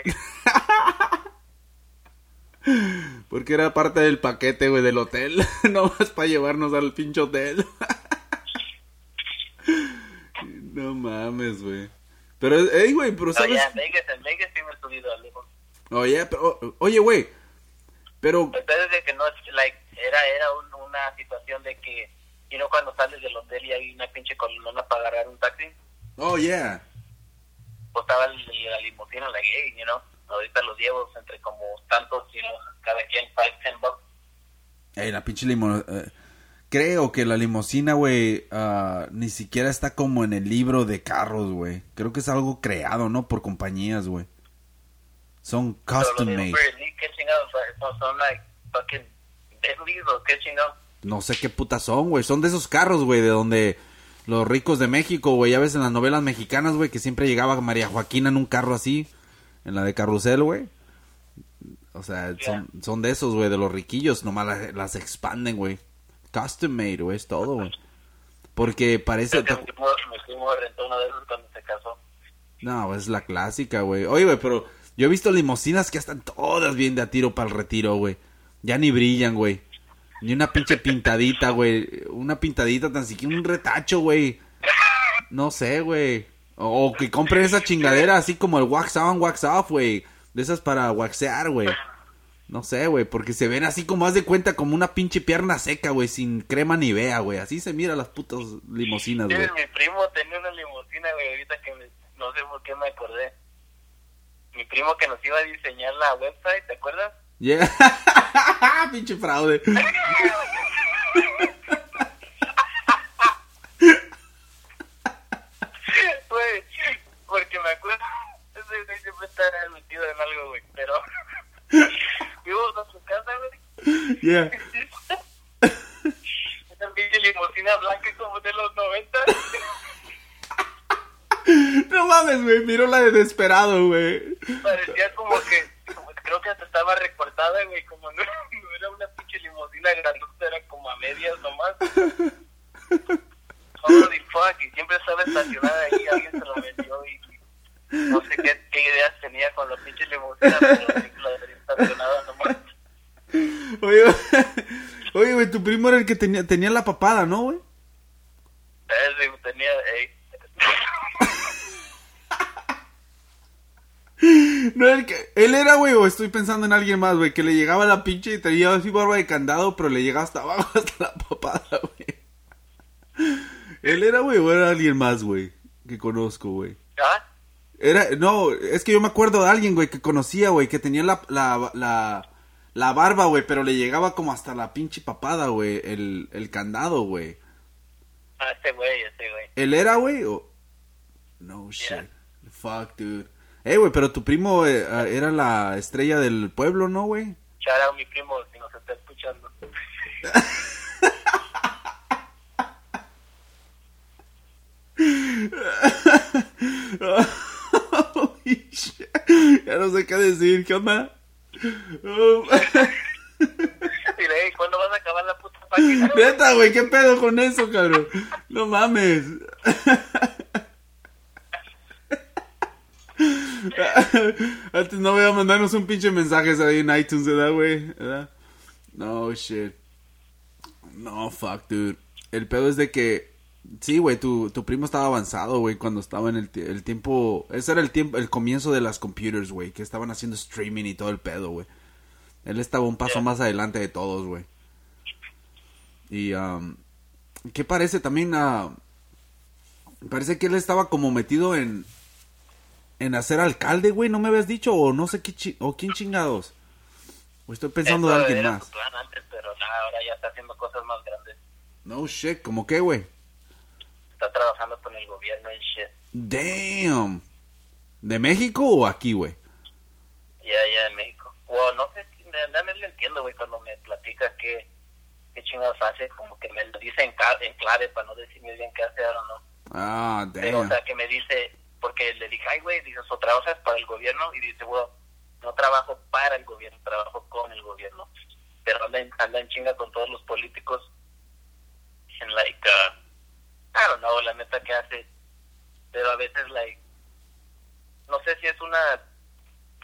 Porque era parte del paquete, güey, del hotel. (laughs) no más para llevarnos al pinche hotel. (laughs) no mames, güey. Pero, hey, güey, pero sabes... en Vegas, en Vegas sí me he subido al. Oye, pero, oye, güey. Pero, Pero de que no, es, like, era, era un- una situación de que, y no cuando sales del hotel y hay una pinche columna para agarrar un taxi, oh, yeah. pues estaba el- la limusina, la gay, you know. Ahorita los llevo entre como tantos y los, cada quien 5, 10 bucks. Ey, la pinche limosina. creo que la limusina, güey, ah, ni siquiera está como en el libro de carros, güey. Creo que es algo creado, ¿no? Por compañías, güey. Son custom made. Son, son like fucking Bentleys o qué chingados. No sé qué putas son, güey. Son de esos carros, güey, de donde los ricos de México, güey. Ya ves en las novelas mexicanas, güey, que siempre llegaba María Joaquina en un carro así. En la de Carrusel, güey. O sea, son, son de esos, güey, de los riquillos. Nomás las, las expanden, güey. Custom made, güey, es todo, güey. Porque parece... Que mi primo, mi primo rentó uno de esos cuando se casó. No, es la clásica, güey. Oye, güey, pero yo he visto limusinas que están todas bien de a tiro para el retiro, güey. Ya ni brillan, güey. Ni una pinche pintadita, güey. Una pintadita tan siquiera un retacho, güey. No sé, güey. O, o que compren esa chingadera así como el wax on, wax off, güey. De esas para waxear, güey. No sé, güey, porque se ven así como haz de cuenta como una pinche pierna seca, güey, sin crema ni vea, güey. Así se mira las putas limusinas, Sí, güey. mi primo tenía una limusina, güey, ahorita que me- no sé por qué me acordé. Mi primo que nos iba a diseñar la website, ¿te acuerdas? Yeah. (laughs) pinche fraude. Güey, porque me acuerdo, siempre está metido en algo, güey, pero (laughs) fuimos a su casa, güey, Yeah. (laughs) esa pinche limusina blanca como de los 90. No mames, güey. Miró la de desesperado, güey. Parecía como que, como que creo que hasta estaba recortada, güey, como no, no era una pinche limusina grandota, era como a medias nomás. Holy fuck, y siempre estaba estacionada ahí, alguien se la vendió y y no sé qué, qué ideas tenía con la pinche limusina, pero la tenía estacionada nomás. Oye, oye, güey, tu primo era el que tenía, tenía la papada, ¿no, güey? Ese tenía, ey, (laughs) No, el que, él era, güey, o estoy pensando en alguien más, güey, que le llegaba la pinche y tenía así barba de candado, pero le llegaba hasta abajo, (laughs) hasta la papada, güey. Él era, güey, o era alguien más, güey, que conozco, güey. ¿ah? Era, no, es que yo me acuerdo de alguien, güey, que conocía, güey, que tenía la, la, la, la barba, güey, pero le llegaba como hasta la pinche papada, güey, el, el candado, güey. Ah, ese güey, ese güey. ¿Él era, güey? O... No shit. Fuck, dude. Eh, güey, pero tu primo eh, era la estrella del pueblo, ¿no, güey? Out mi primo si nos está escuchando. (laughs) Holy shit. ya no sé qué decir, ¿qué onda? ¿Cuándo vas a acabar la puta página? (laughs) Neta, güey, ¿qué pedo con eso, cabrón? No mames. Antes no voy a mandarnos un pinche mensaje ahí en iTunes, ¿verdad, güey? ¿Verdad? No, shit. No, fuck, dude. El pedo es de que... Sí, güey, tu, tu primo estaba avanzado, güey, cuando estaba en el, el tiempo... Ese era el tiempo, el comienzo de las computers, güey, que estaban haciendo streaming y todo el pedo, güey. Él estaba un paso Yeah. más adelante de todos, güey. Y, um, ¿qué parece también a... Parece que él estaba como metido en... En hacer alcalde, güey, ¿no me habías dicho? O no sé qué chi- o quién chingados. O estoy pensando Eso de alguien más. antes, pero nada, ahora ya está haciendo cosas más grandes. No shit, ¿cómo qué, güey? Está trabajando con el gobierno y shit. Damn. ¿De México o aquí, güey? Ya, ya en México. Bueno, no sé, de verdad no le entiendo, güey, cuando me platica qué, qué chingados hace, como que me lo dice en, en clave para no decirme bien qué hace ahora no. Ah, Pero, o damn. sea, que me dice, porque le dije, ay, güey, dices, o trabajas para el gobierno, y dice, bueno, no trabajo para el gobierno, trabajo con el gobierno. Pero anda en, anda en chinga con todos los políticos. En, like, uh, I don't know, la neta que hace. Pero a veces, like, no sé si es una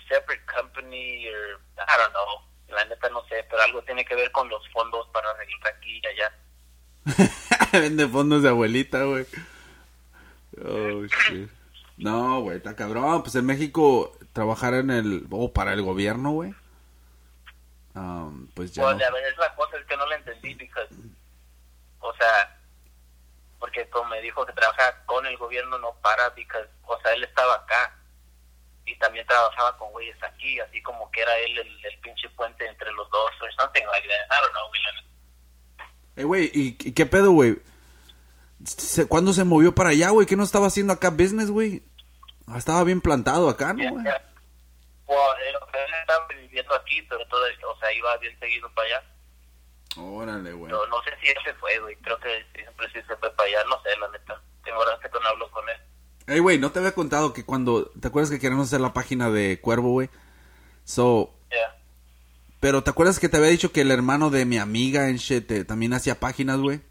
separate company or, I don't know. La neta no sé, pero algo tiene que ver con los fondos para arreglar aquí y allá. (laughs) Vende fondos de abuelita, güey. Oh, shit. No, güey, está cabrón. Pues en México, trabajar en el. o para el gobierno, güey. Um, pues ya. No- ver, es la cosa es que no la entendí, because, o sea, porque como me dijo que trabaja con el gobierno, no para, because, o sea, él estaba acá y también trabajaba con güeyes aquí, así como que era él el, el pinche puente entre los dos, or something like that. I don't know, la neta. Eh, güey, ¿y, y qué pedo, güey? ¿Cuándo se movió para allá, güey? ¿Qué no estaba haciendo acá business, güey? Ah, Estaba bien plantado acá, ¿no, güey? Yeah. Well, él, él estaba viviendo aquí, pero todo, o sea, iba bien seguido para allá. Órale, güey. No, no sé si él se fue, güey, creo que siempre sí se fue para allá, no sé, la neta. Tengo horas que no hablo con él. Ey, güey, no te había contado que cuando... ¿Te acuerdas que queremos hacer la página de Cuervo, güey? So... Yeah. Pero ¿te acuerdas que te había dicho que el hermano de mi amiga en shit eh, también hacía páginas, güey?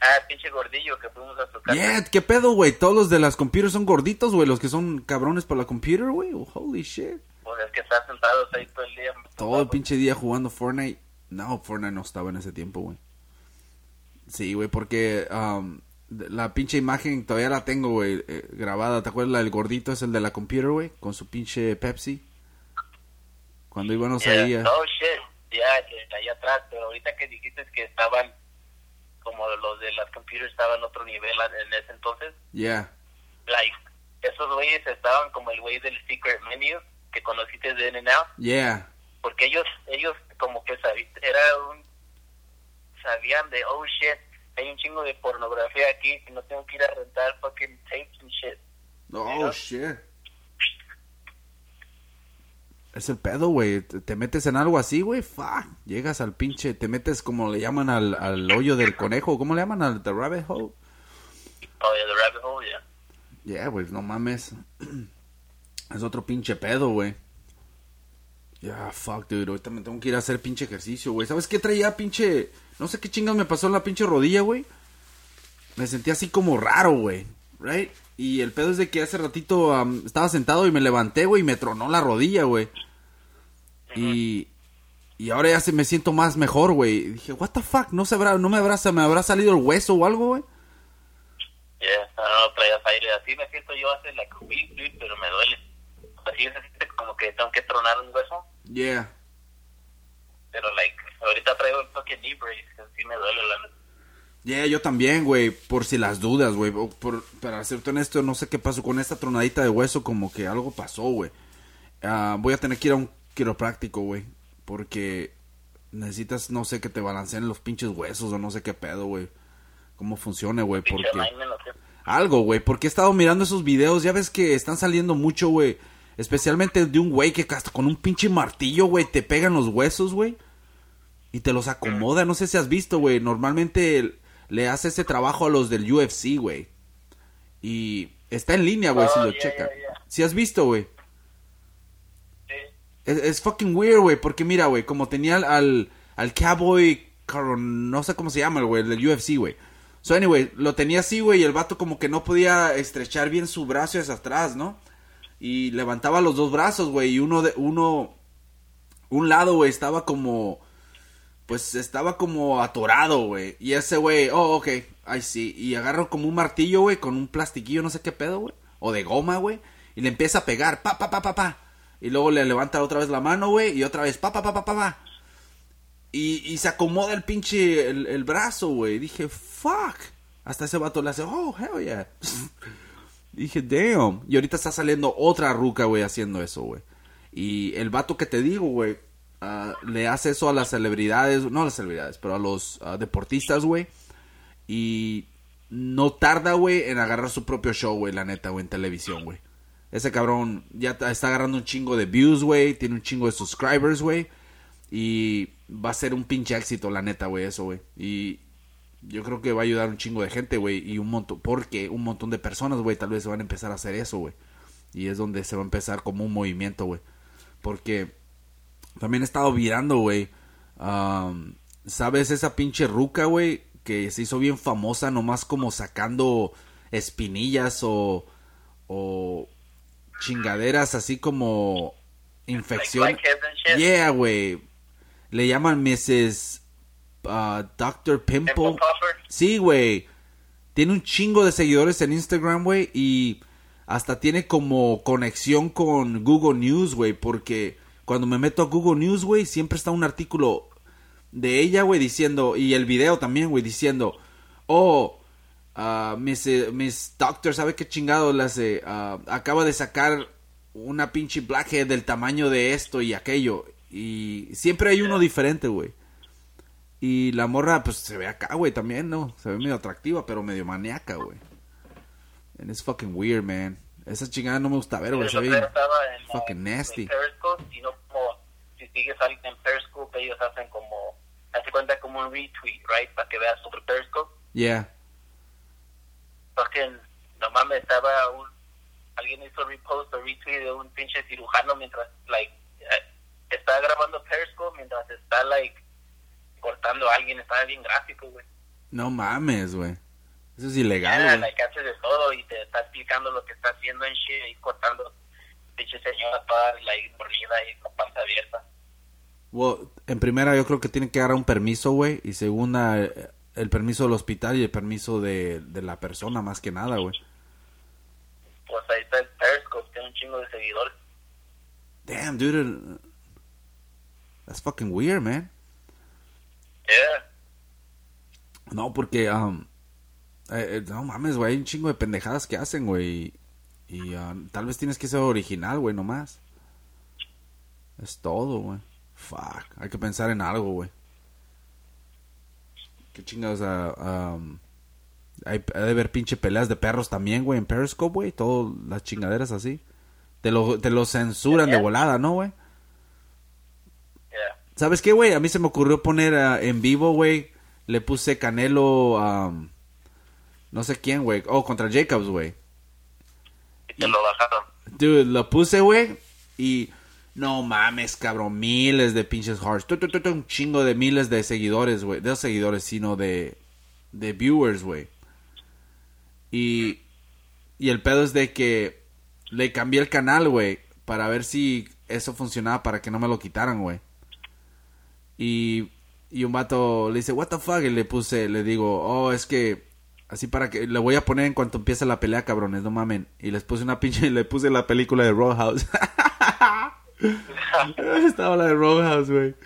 Ah, pinche gordillo que fuimos a su casa. Yeah, ¿qué pedo, güey? Todos los de las computers son gorditos, güey. Los que son cabrones por la computer, güey. Oh, holy shit. Pues es que están sentados ahí todo el día. Todo el pinche día jugando Fortnite. No, Fortnite no estaba en ese tiempo, güey. Sí, güey, porque um, la pinche imagen todavía la tengo, güey, eh, grabada. ¿Te acuerdas? Del gordito es el de la computer, güey, con su pinche Pepsi. Cuando íbamos Yeah. ahí. a- Oh, shit. Ya, que ahí atrás. Pero ahorita que dijiste que estaban, como los de las computers estaban en otro nivel en ese entonces, Yeah. like, esos güeyes estaban como el güey del secret menu que conociste de In-N-Out. Yeah. Porque ellos, ellos como que sabían, era un, sabían de, oh, shit, hay un chingo de pornografía aquí y no tengo que ir a rentar fucking tapes and shit. Oh, shit. Es el pedo, güey. Te, te metes en algo así, güey. Fuck. Llegas al pinche. Te metes como le llaman al, al hoyo del conejo. ¿Cómo le llaman? Al the rabbit hole. Oh, yeah, the rabbit hole, yeah. Yeah, güey. No mames. (clears throat) Es otro pinche pedo, güey. Ya, fuck, dude. Ahorita me tengo que ir a hacer pinche ejercicio, güey. ¿Sabes qué traía pinche. No sé qué chingas me pasó en la pinche rodilla, güey. Me sentí así como raro, güey. Right? Y el pedo es de que hace ratito estaba sentado y me levanté, güey, y me tronó la rodilla, güey. Y. Y ahora ya se me siento más mejor, güey. Dije, what the fuck, no se habrá, no me habrá, me habrá salido el hueso o algo, güey. Yeah, no, no traías aire. Así me siento yo hace like a week, dude, pero me duele. Así se siente como que tengo que tronar un hueso. Yeah. Pero, like, ahorita traigo el fucking knee brace, que sí me duele la. Yeah, yo también, güey, por si las dudas, güey. Por, para serte honesto, no sé qué pasó con esta tronadita de hueso, como que algo pasó, güey. Ah, voy a tener que ir a un quiropráctico, güey, porque necesitas, no sé, que te balanceen los pinches huesos o no sé qué pedo, güey. Cómo funcione, güey, porque... Algo, güey, porque he estado mirando esos videos, ya ves que están saliendo mucho, güey. Especialmente de un güey que hasta con un pinche martillo, güey, te pegan los huesos, güey. Y te los acomoda, no sé si has visto, güey. Normalmente le hace ese trabajo a los del UFC, güey. Y está en línea, güey, si Oh, lo yeah, checan. yeah, yeah. Si has visto, güey. Sí. Es, es fucking weird, güey, porque mira, güey, como tenía al, al, Cowboy, no sé cómo se llama, el güey, el del UFC, güey. So, anyway, lo tenía así, güey, y el vato como que no podía estrechar bien su brazo hacia atrás, ¿no? Y levantaba los dos brazos, güey, y uno de, uno, un lado, güey, estaba como, pues estaba como atorado, güey. Y ese güey, oh, ok, ay sí. Y agarro como un martillo, güey, con un plastiquillo, no sé qué pedo, güey. O de goma, güey. Y le empieza a pegar, pa, pa, pa, pa, pa. Y luego le levanta otra vez la mano, güey, y otra vez, pa, pa, pa, pa, pa, pa. Y, y se acomoda el pinche, el, brazo, güey. Dije, fuck. Hasta ese vato le hace, oh, hell yeah. (laughs) Dije, damn. Y ahorita está saliendo otra ruca, güey, haciendo eso, güey. Y el vato que te digo, güey, ah, le hace eso a las celebridades, no a las celebridades, pero a los ah, deportistas, güey. Y no tarda, güey, en agarrar su propio show, güey, la neta, güey, en televisión, güey. Ese cabrón ya está agarrando un chingo de views, güey. Tiene un chingo de subscribers, güey. Y va a ser un pinche éxito, la neta, güey, eso, güey. Y yo creo que va a ayudar un chingo de gente, güey. Y un montón, porque un montón de personas, güey, tal vez se van a empezar a hacer eso, güey. Y es donde se va a empezar como un movimiento, güey. Porque también he estado virando, güey. ¿Sabes esa pinche ruca, güey? Que se hizo bien famosa nomás como sacando espinillas o, o chingaderas así como infección. Like. Yeah, güey. Le llaman Mrs. uh, Dr. Pimple. Sí, güey. Tiene un chingo de seguidores en Instagram, güey. Y hasta tiene como conexión con Google News, güey. Porque cuando me meto a Google News, güey, siempre está un artículo de ella, güey, diciendo. Y el video también, güey, diciendo. Oh, ah, Miss, eh, Miss Doctor, ¿sabe qué chingado le hace? Ah, acaba de sacar una pinche blackhead del tamaño de esto y aquello. Y siempre hay uno diferente, güey. Y la morra, pues se ve acá, güey, también, ¿no? Se ve medio atractiva, pero medio maníaca, güey. And it's fucking weird, man. Esa chingada no me gusta ver, güey. Se ve en, fucking nasty. Periscope y no como si sigues a alguien en Periscope ellos hacen como hace cuenta como un retweet, right, para que veas otro Periscope. Yeah. Fucking no mames estaba un alguien hizo repost o retweet de un pinche cirujano mientras like eh, está grabando Periscope mientras está like cortando a alguien estaba bien gráfico, güey. No mames, güey. Eso es ilegal, Yeah, güey. like hace de todo y te está explicando lo que está haciendo en shit y cortando pinche señora toda like dormida y con panza abierta. Well, en primera yo creo que tienen que agarrar un permiso, güey. Y segunda, el permiso del hospital y el permiso de, de la persona, más que nada, güey. Pues ahí está el Periscope, tiene un chingo de seguidores. Damn, dude. That's fucking weird, man. Yeah. No, porque, um, eh, eh, no mames, güey, hay un chingo de pendejadas que hacen, güey. Y ah, tal vez tienes que ser original, güey, nomás. Es todo, güey. Fuck, hay que pensar en algo, güey. Qué chingados, um, hay, hay de haber pinche peleas de perros también, güey, en Periscope, güey. Todas las chingaderas así. Te lo, te lo censuran de volada, ¿no, güey? ¿Sabes qué, güey? A mí se me ocurrió poner ah, en vivo, güey. Le puse Canelo, um, no sé quién, güey. Oh, contra Jacobs, güey. Y te lo bajaron. Dude, lo puse, güey. Y no mames, cabrón. Miles de pinches hearts. Tu, tu, un chingo de miles de seguidores, güey. De los seguidores, sino de, de viewers, güey. Y, y el pedo es de que le cambié el canal, güey. Para ver si eso funcionaba para que no me lo quitaran, güey. Y, y un vato le dice, what the fuck? Y le puse, le digo, oh, es que así para que le voy a poner en cuanto empiece la pelea, cabrones, no mamen. Y les puse una (laughs) pinche, le puse la película de Roadhouse. (laughs) Estaba la de Roadhouse, güey.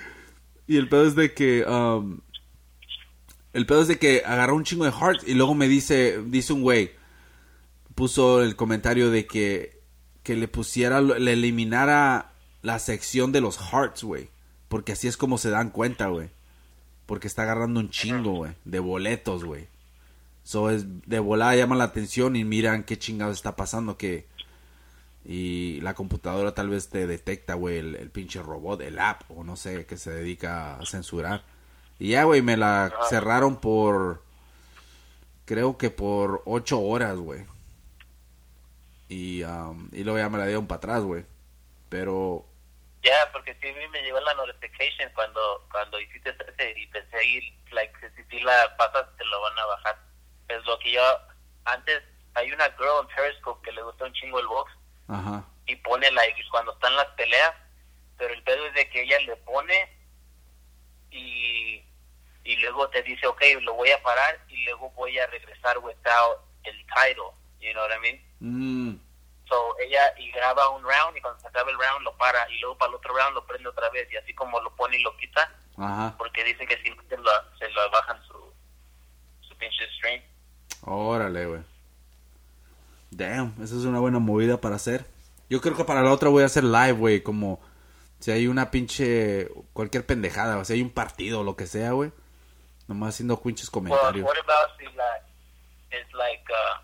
Y el pedo es de que, um, el pedo es de que agarró un chingo de hearts y luego me dice, dice un güey, puso el comentario de que, que le pusiera, le eliminara la sección de los hearts, güey. Porque así es como se dan cuenta, güey. Porque está agarrando un chingo, güey, de boletos, güey. So es de volada llama la atención y miran qué chingados está pasando que y la computadora tal vez te detecta, güey, el, el pinche robot, el app o no sé, que se dedica a censurar. Y ya, güey, me la cerraron por creo que por ocho horas, güey. Y, um, y luego ya me la dieron para atrás, güey. Pero Ya, porque sí me llegó la notification cuando cuando hiciste ese y pensé ir, like, si la pasas te lo van a bajar. Es lo que yo, antes, hay una girl en Periscope que le gusta un chingo el box Ajá. y pone, like, cuando están las peleas, pero el pedo es de que ella le pone y, y luego te dice, ok, lo voy a parar y luego voy a regresar without el title, you know what I mean? Mm, So ella y graba un round y cuando se acaba el round lo para y luego para el otro round lo prende otra vez y así como lo pone y lo quita ajá. porque dicen que si se lo, se lo bajan su, su pinche stream. Órale, güey. Damn, esa es una buena movida para hacer. Yo creo que para la otra voy a hacer live, güey, como si hay una pinche cualquier pendejada, o si hay un partido lo que sea, güey. Nomás haciendo pinches Well, comentarios. what about si la es like uh,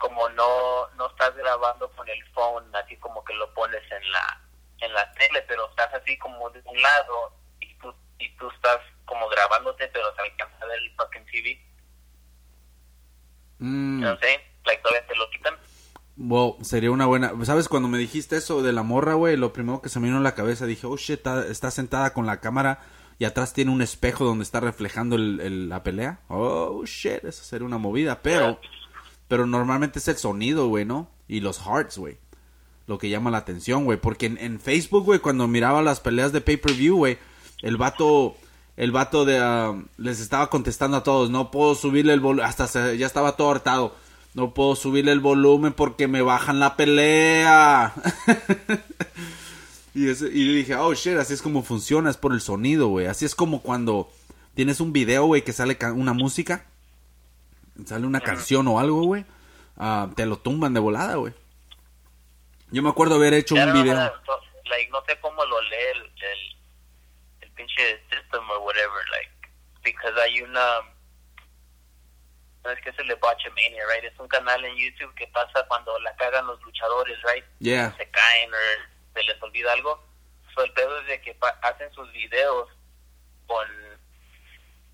como no no estás grabando con el phone así como que lo pones en la en la tele pero estás así como de un lado y tú y tú estás como grabándote pero se alcanza a ver el fucking TV Mm, no sé like todavía te lo quitan well, sería una buena... ¿Sabes? Cuando me dijiste eso de la morra, güey, lo primero que se me vino a la cabeza, dije, oh, shit, está, está sentada con la cámara y atrás tiene un espejo donde está reflejando el- el- la pelea. Oh, shit, eso sería una movida, pero... (laughs) Pero normalmente es el sonido, güey, ¿no? Y los hearts, güey. lo que llama la atención, güey. Porque en, Facebook, güey, cuando miraba las peleas de pay-per-view, güey, el vato, el vato de, ah, les estaba contestando a todos, no puedo subirle el volumen, hasta se- ya estaba todo hartado. No puedo subirle el volumen porque me bajan la pelea. (laughs) y, ese- y dije, oh shit, así es como funciona, es por el sonido, güey. Así es como cuando tienes un video, güey, que sale una música, sale una canción o algo, güey. ah, te lo tumban de volada, güey. Yo me acuerdo haber hecho un video. like, no sé cómo lo lee el, el, el pinche system or whatever, like, because hay una, no es que es el de Botchamania, right? Es un canal en YouTube que pasa cuando la cagan los luchadores, right? Yeah. Se caen o se les olvida algo. So, el pedo es de que pa- hacen sus videos con,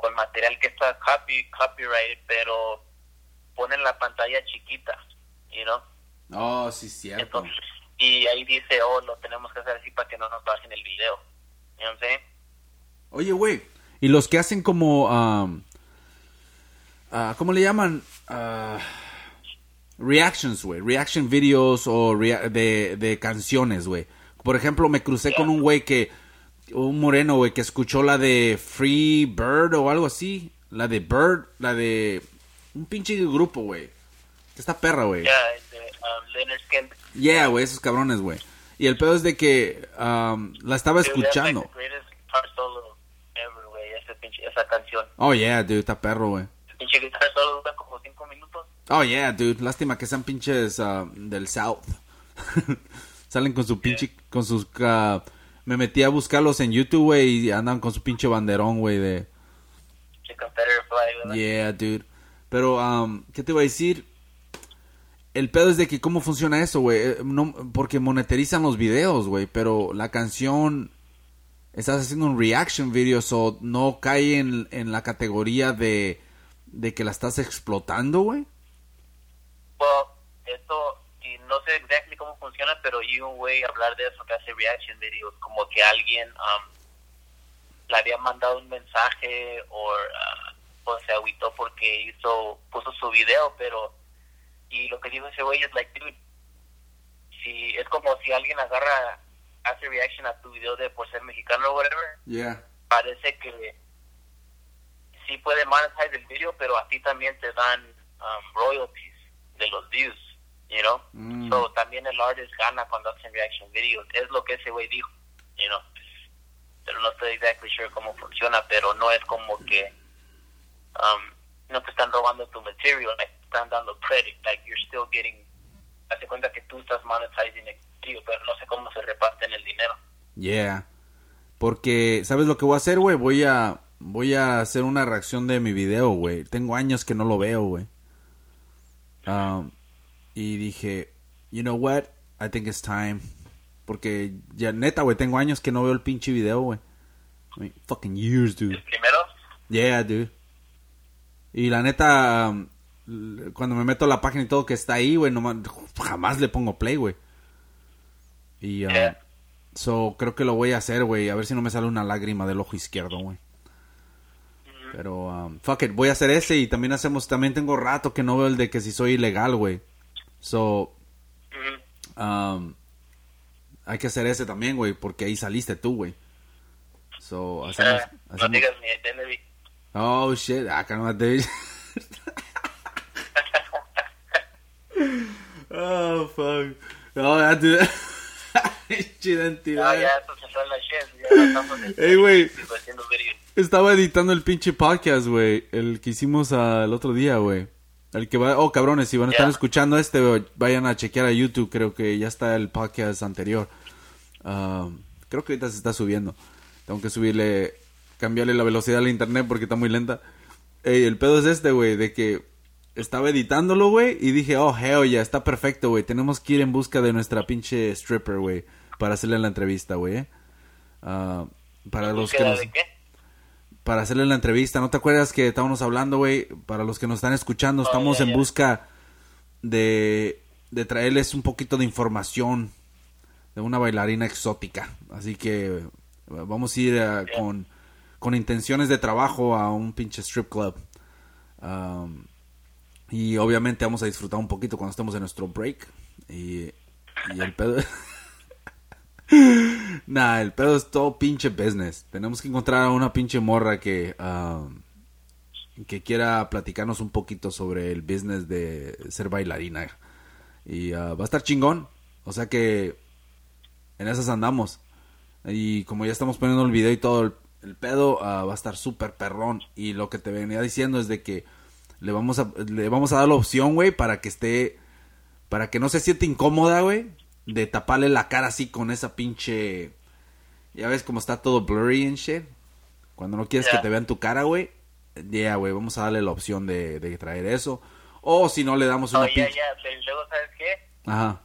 con material que está copy, copyrighted, pero ponen la pantalla chiquita, you know? Oh, sí, cierto. Entonces, y ahí dice, oh, lo tenemos que hacer así para que no nos bajen el video. You know what I'm saying? Oye, güey. Y los que hacen como. um, ah, ¿Cómo le llaman? Ah, reactions, güey. Reaction videos o rea- de, de canciones, güey. Por ejemplo, me crucé con un güey que. Un moreno, güey, que escuchó la de Free Bird o algo así. La de Bird, la de. Un pinche grupo, güey. Esta perra, güey. Ya, este, um. Yeah, güey, esos cabrones, güey. Y el pedo es de que um, la estaba Dude, that's like escuchando. ever, pinche- esa canción. Oh, yeah, dude, está perro, güey. El pinche guitar solo dura como cinco minutos. Oh, yeah, dude. Lástima que sean pinches ah, del South. (laughs) Salen con su pinche... Con sus... ah, me metí a buscarlos en YouTube, güey, y andan con su pinche banderón, güey, de... Flag. Yeah, dude. Pero, um, ¿qué te iba a decir? El pedo es de que cómo funciona eso, güey. Eh, No, porque monetarizan los videos, güey. Pero la canción... Estás haciendo un reaction video, so no cae en, en la categoría de... De que la estás explotando, güey. Well, esto, y no sé cómo funciona, pero oí un güey hablar de eso que hace reaction videos, como que alguien um, le había mandado un mensaje o, o se agüitó porque hizo, puso su video, pero, y lo que dijo ese güey es like, dude, si, es como si alguien agarra, hace reaction a tu video de por ser mexicano o whatever, Yeah. parece que sí puede monetize el video, pero a ti también te dan um, royalties de los views, you know? Mm. So también el artist gana cuando hacen reaction videos. Es lo que ese güey dijo, you know? Pero no estoy exactly sure cómo funciona, pero no es como que um, no te están robando tu material, like, te están dando credit, like you're still getting, hace cuenta que tú estás monetizing el video, pero no sé cómo se reparten el dinero. Yeah. Porque, ¿sabes lo que voy a hacer, güey? Voy a voy a hacer una reacción de mi video, güey. Tengo años que no lo veo, güey. Um, y dije, you know what? I think it's time. Porque ya neta, güey, tengo años que no veo el pinche video, güey. I mean, fucking years, dude. El primero, Yeah, dude. Y la neta, um, cuando me meto a la página y todo que está ahí, güey, nomás- jamás le pongo play, güey. Y, Yeah. so, creo que lo voy a hacer, güey. A ver si no me sale una lágrima del ojo izquierdo, güey. Pero, um, fuck it, voy a hacer ese y también hacemos, también tengo rato que no veo el de que si soy ilegal, güey. So, um, hay que hacer ese también, güey, porque ahí saliste tú, güey. So, hacemos, Ah, no hacemos- digas mi identity. Oh shit, ah, cálmate. (laughs) oh fuck. No, ya te. (laughs) Pinche identidad. Ah, ya, se fue en la shit. Ya estamos en- Ey, güey. videos. Estaba editando el pinche podcast, güey. El que hicimos ah, el otro día, güey. El que va. Oh, cabrones, si van a estar escuchando este, vayan a chequear a YouTube. Creo que ya está el podcast anterior. Ah, creo que ahorita se está subiendo. Tengo que subirle. Cambiarle la velocidad al internet porque está muy lenta. Ey, el pedo es este, güey, de que estaba editándolo, güey, y dije, oh, hell ya, está perfecto, güey. Tenemos que ir en busca de nuestra pinche stripper, güey, para hacerle la entrevista, güey. eh. Ah, para los que ¿Búsqueda nos de qué? Para hacerle la entrevista. ¿No te acuerdas que estábamos hablando, güey? Para los que nos están escuchando, Oh, estamos en busca de, de traerles un poquito de información de una bailarina exótica. Así que vamos a ir eh, con, con intenciones de trabajo a un pinche strip club. Um, y obviamente vamos a disfrutar un poquito cuando estemos en nuestro break. Y Y el pedo... (laughs) nah, el pedo es todo pinche business. Tenemos que encontrar a una pinche morra que... um, que quiera platicarnos un poquito sobre el business de ser bailarina. Y uh, va a estar chingón. O sea que en esas andamos. Y como ya estamos poniendo el video y todo, el, pedo ah, va a estar súper perrón. Y lo que te venía diciendo es de que le vamos a, le vamos a dar la opción, güey, para que esté, para que no se siente incómoda, güey, de taparle la cara así con esa pinche, ya ves como está todo blurry and shit. Cuando no quieres Ya. que te vean tu cara, güey, ya, güey, vamos a darle la opción de, de traer eso. O si no, le damos una Oh, ya, pinche... ya. pero luego, ¿sabes qué? Ajá.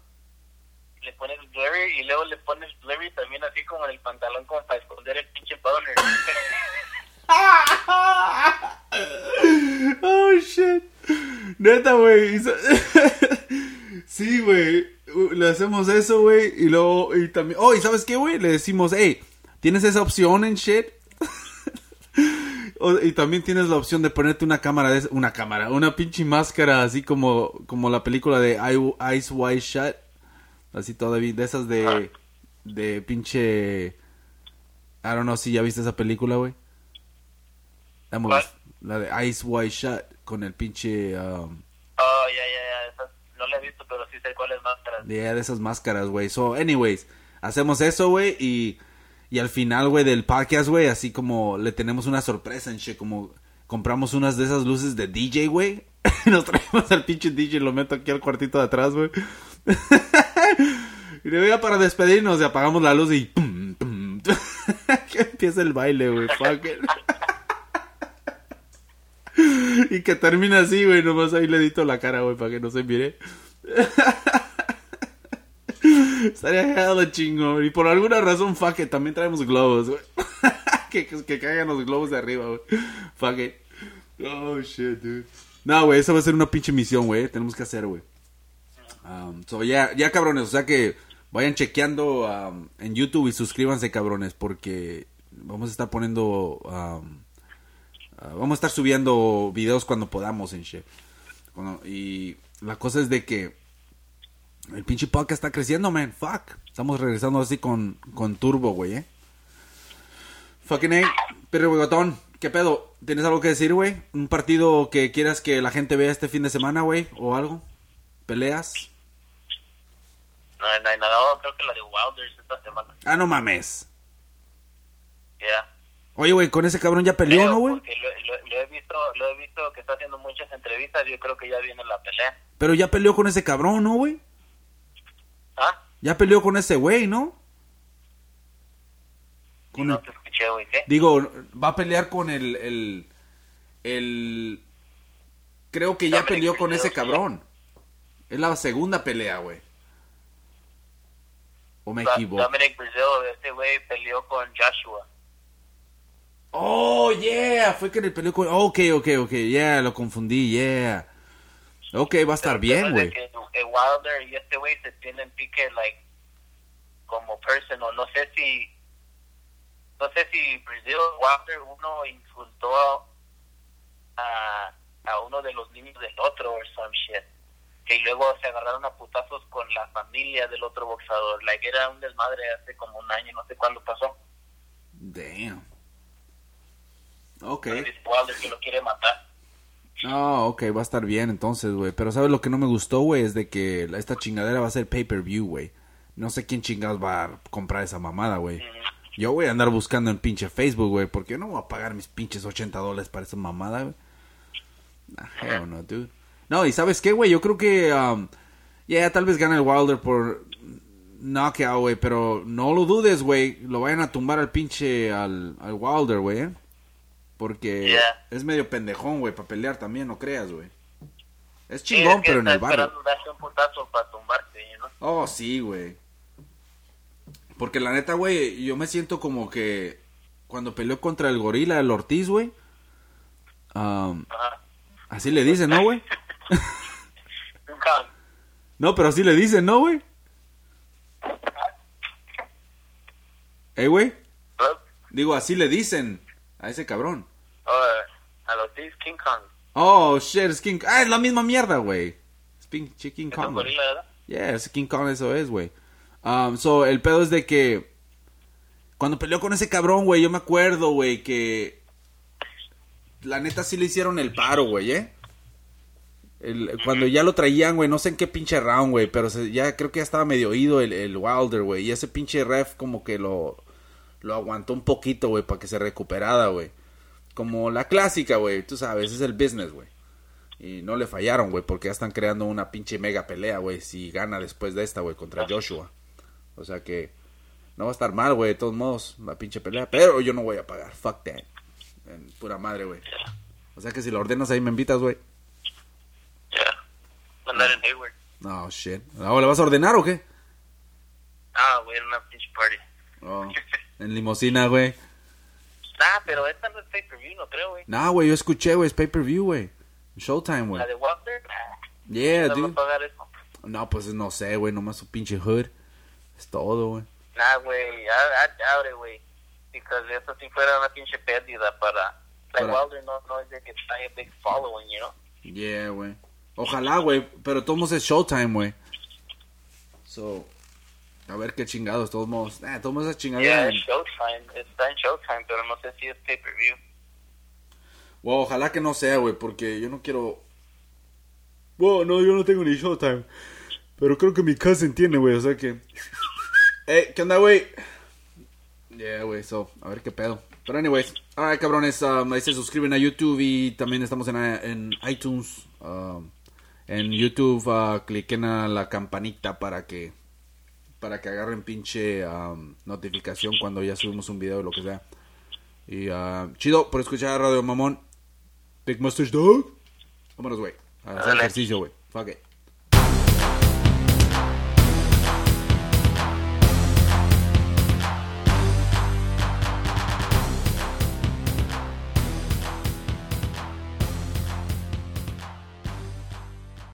Le pones blurry y luego le pones blurry también así como en el pantalón como para esconder el pinche boner. (laughs) Oh, shit. Neta, güey. (laughs) Sí, güey. Le hacemos eso, güey. Y luego, y también. Oh, ¿y sabes qué, güey? Le decimos, hey, ¿tienes esa opción en shit? (laughs) O- y también tienes la opción de ponerte una cámara de una cámara, una pinche máscara así como como la película de Eye- Eyes Wide Shut, así todavía de esas de de pinche I don't know si ya viste esa película, güey. La de Eyes Wide Shut con el pinche um, Oh, ya, ya, ya. esas no la he visto, pero sí sé atrás. de, esas máscaras, güey. So, anyways, hacemos eso, güey, y, y al final, güey, del podcast, güey, así como le tenemos una sorpresa en shit, como compramos unas de esas luces de DJ, güey. (laughs) Nos traemos al pinche DJ, lo meto aquí al cuartito de atrás, güey. (laughs) y luego ya para despedirnos y apagamos la luz y pum, que (laughs) empieza el baile, güey. Fuck it. y que termina así, güey, nomás ahí le edito la cara, güey, para que no se mire. Estaría hella chingón. Y por alguna razón, fuck it, también traemos globos, (laughs) que, que, caigan los globos de arriba, güey. Fuck it. Oh, shit, dude. No, güey, eso va a ser una pinche misión, güey. Tenemos que hacer, güey. Um, so, ya, ya, cabrones, o sea que vayan chequeando um, en YouTube y suscríbanse, cabrones, porque vamos a estar poniendo... um, ah, vamos a estar subiendo videos cuando podamos en shit. Cuando- y la cosa es de que el pinche podcast está creciendo, man. Fuck. Estamos regresando así con, con turbo, güey, eh. Fucking A. Pero, güeyotón, ¿qué pedo? ¿Tienes algo que decir, güey? ¿Un partido que quieras que la gente vea este fin de semana, güey? ¿O algo? ¿Peleas? No, no hay nada. Oh, creo que la de Wilders esta semana. Ah, no mames. Ya. Oye, güey, con ese cabrón ya peleó, Creo, ¿no, güey? Lo, lo- lo he visto, lo he visto que está haciendo muchas entrevistas. Yo creo que ya viene la pelea. Pero ya peleó con ese cabrón, ¿no, güey? ¿Ah? Ya peleó con ese güey, ¿no? Con No el- te escuché, güey. ¿Qué? Digo, va a pelear con el, el, el... Creo que ya Dominic peleó con ese cabrón. Es la segunda pelea, güey. ¿O me equivoco? Dominic Brazil, este güey peleó con Joshua. Oh, yeah, fue que le peleó con... Ok, ok, ok, yeah, lo confundí, yeah. Ok, va a estar Pero bien, güey. que el Wilder y este güey se tienen pique, like, como personal. No sé si, no sé si Brazil Wilder uno insultó a, a uno de los niños del otro o some shit. Que luego se agarraron a putazos con la familia del otro boxador. Like, era un desmadre hace como un año, no sé cuándo pasó. Damn. Ok. Wilder que lo quiere matar. Ah, ok, va a estar bien entonces, güey. Pero ¿sabes lo que no me gustó, güey? Es de que esta chingadera va a ser pay-per-view, güey. No sé quién chingados va a comprar esa mamada, güey. Yo voy a andar buscando en pinche Facebook, güey, porque yo no voy a pagar mis pinches 80 dólares para esa mamada, güey. Nah, hell no, dude. No, y ¿sabes qué, güey? Yo creo que, um, yeah, tal vez gane el Wilder por knockout, güey, pero no lo dudes, güey. Lo vayan a tumbar al pinche, al, al Wilder, güey, ¿eh? Porque Yeah. es medio pendejón, güey, para pelear también, no creas, güey. Es Sí, chingón, es que pero en el barrio. un putazo para tumbarte, know? Oh, sí, güey. Porque la neta, güey, yo me siento como que cuando peleó contra el gorila, el Ortiz, güey. um, así le dicen, ¿no, güey? (laughs) No, pero así le dicen, ¿no, güey? Eh, güey. Digo, así le dicen a ese cabrón. Oh, a los D's King Kong. Oh, shit, es King... Ah, es la misma mierda, güey. Es pinche King Es un Kong. gorila, ¿verdad? Yeah, ese King Kong eso es, güey. Um, so, el pedo es de que cuando peleó con ese cabrón, güey, yo me acuerdo, güey, que la neta sí le hicieron el paro, güey, ¿eh? El- cuando ya lo traían, güey, no sé en qué pinche round, güey, pero se- ya creo que ya estaba medio oído el, el Wilder, güey, y ese pinche ref como que lo, lo aguantó un poquito, güey, para que se recuperara, güey. Como la clásica, güey, tú sabes, es el business, güey. Y no le fallaron, güey, porque ya están creando una pinche mega pelea, güey, si gana después de esta, güey, contra Joshua. O sea que no va a estar mal, güey, de todos modos, la pinche pelea. Pero yo no voy a pagar, fuck that. En pura madre, güey. O sea que si lo ordenas ahí me invitas, güey. Yeah. Andar en Hayward. No, shit. ¿Ahora le vas a ordenar o qué? Ah, güey, en una pinche party. Oh, en limosina, güey. Nah, pero esta no es pay-per-view, no creo, güey. Nah, güey, yo escuché, güey, es pay-per-view, güey. Showtime, güey. La de Walter, nah. Yeah, no dude. pagar eso. No, pues no sé, güey, nomás su pinche hood. Es todo, güey. Nah, güey, it, güey. Because eso si fuera una pinche pérdida para... Like Para- Wilder no, no es de que trae big following, you know? Yeah, güey. Ojalá, güey, pero todos es Showtime, güey. So, a ver qué chingados, todos modos. Eh, todos modos esa Yeah, Showtime. Está en Showtime, pero no sé si es pay-per-view. Wow, ojalá que no sea, güey, porque yo no quiero. Wow, no, yo no tengo ni Showtime. Pero creo que mi cousin tiene, güey, o sea que. (laughs) Eh, ¿qué onda, güey? Yeah, güey, so, a ver qué pedo. Pero, anyways, alright, cabrones, um, ahí se suscriben a YouTube y también estamos en, en iTunes. um, en YouTube, uh, cliquen a la campanita para que. Para que agarren pinche um, notificación cuando ya subimos un video o lo que sea. Y uh, chido por escuchar Radio Mamón. Big Mustache Dog. Vámonos, güey. A hacer ejercicio, güey. Fuck it.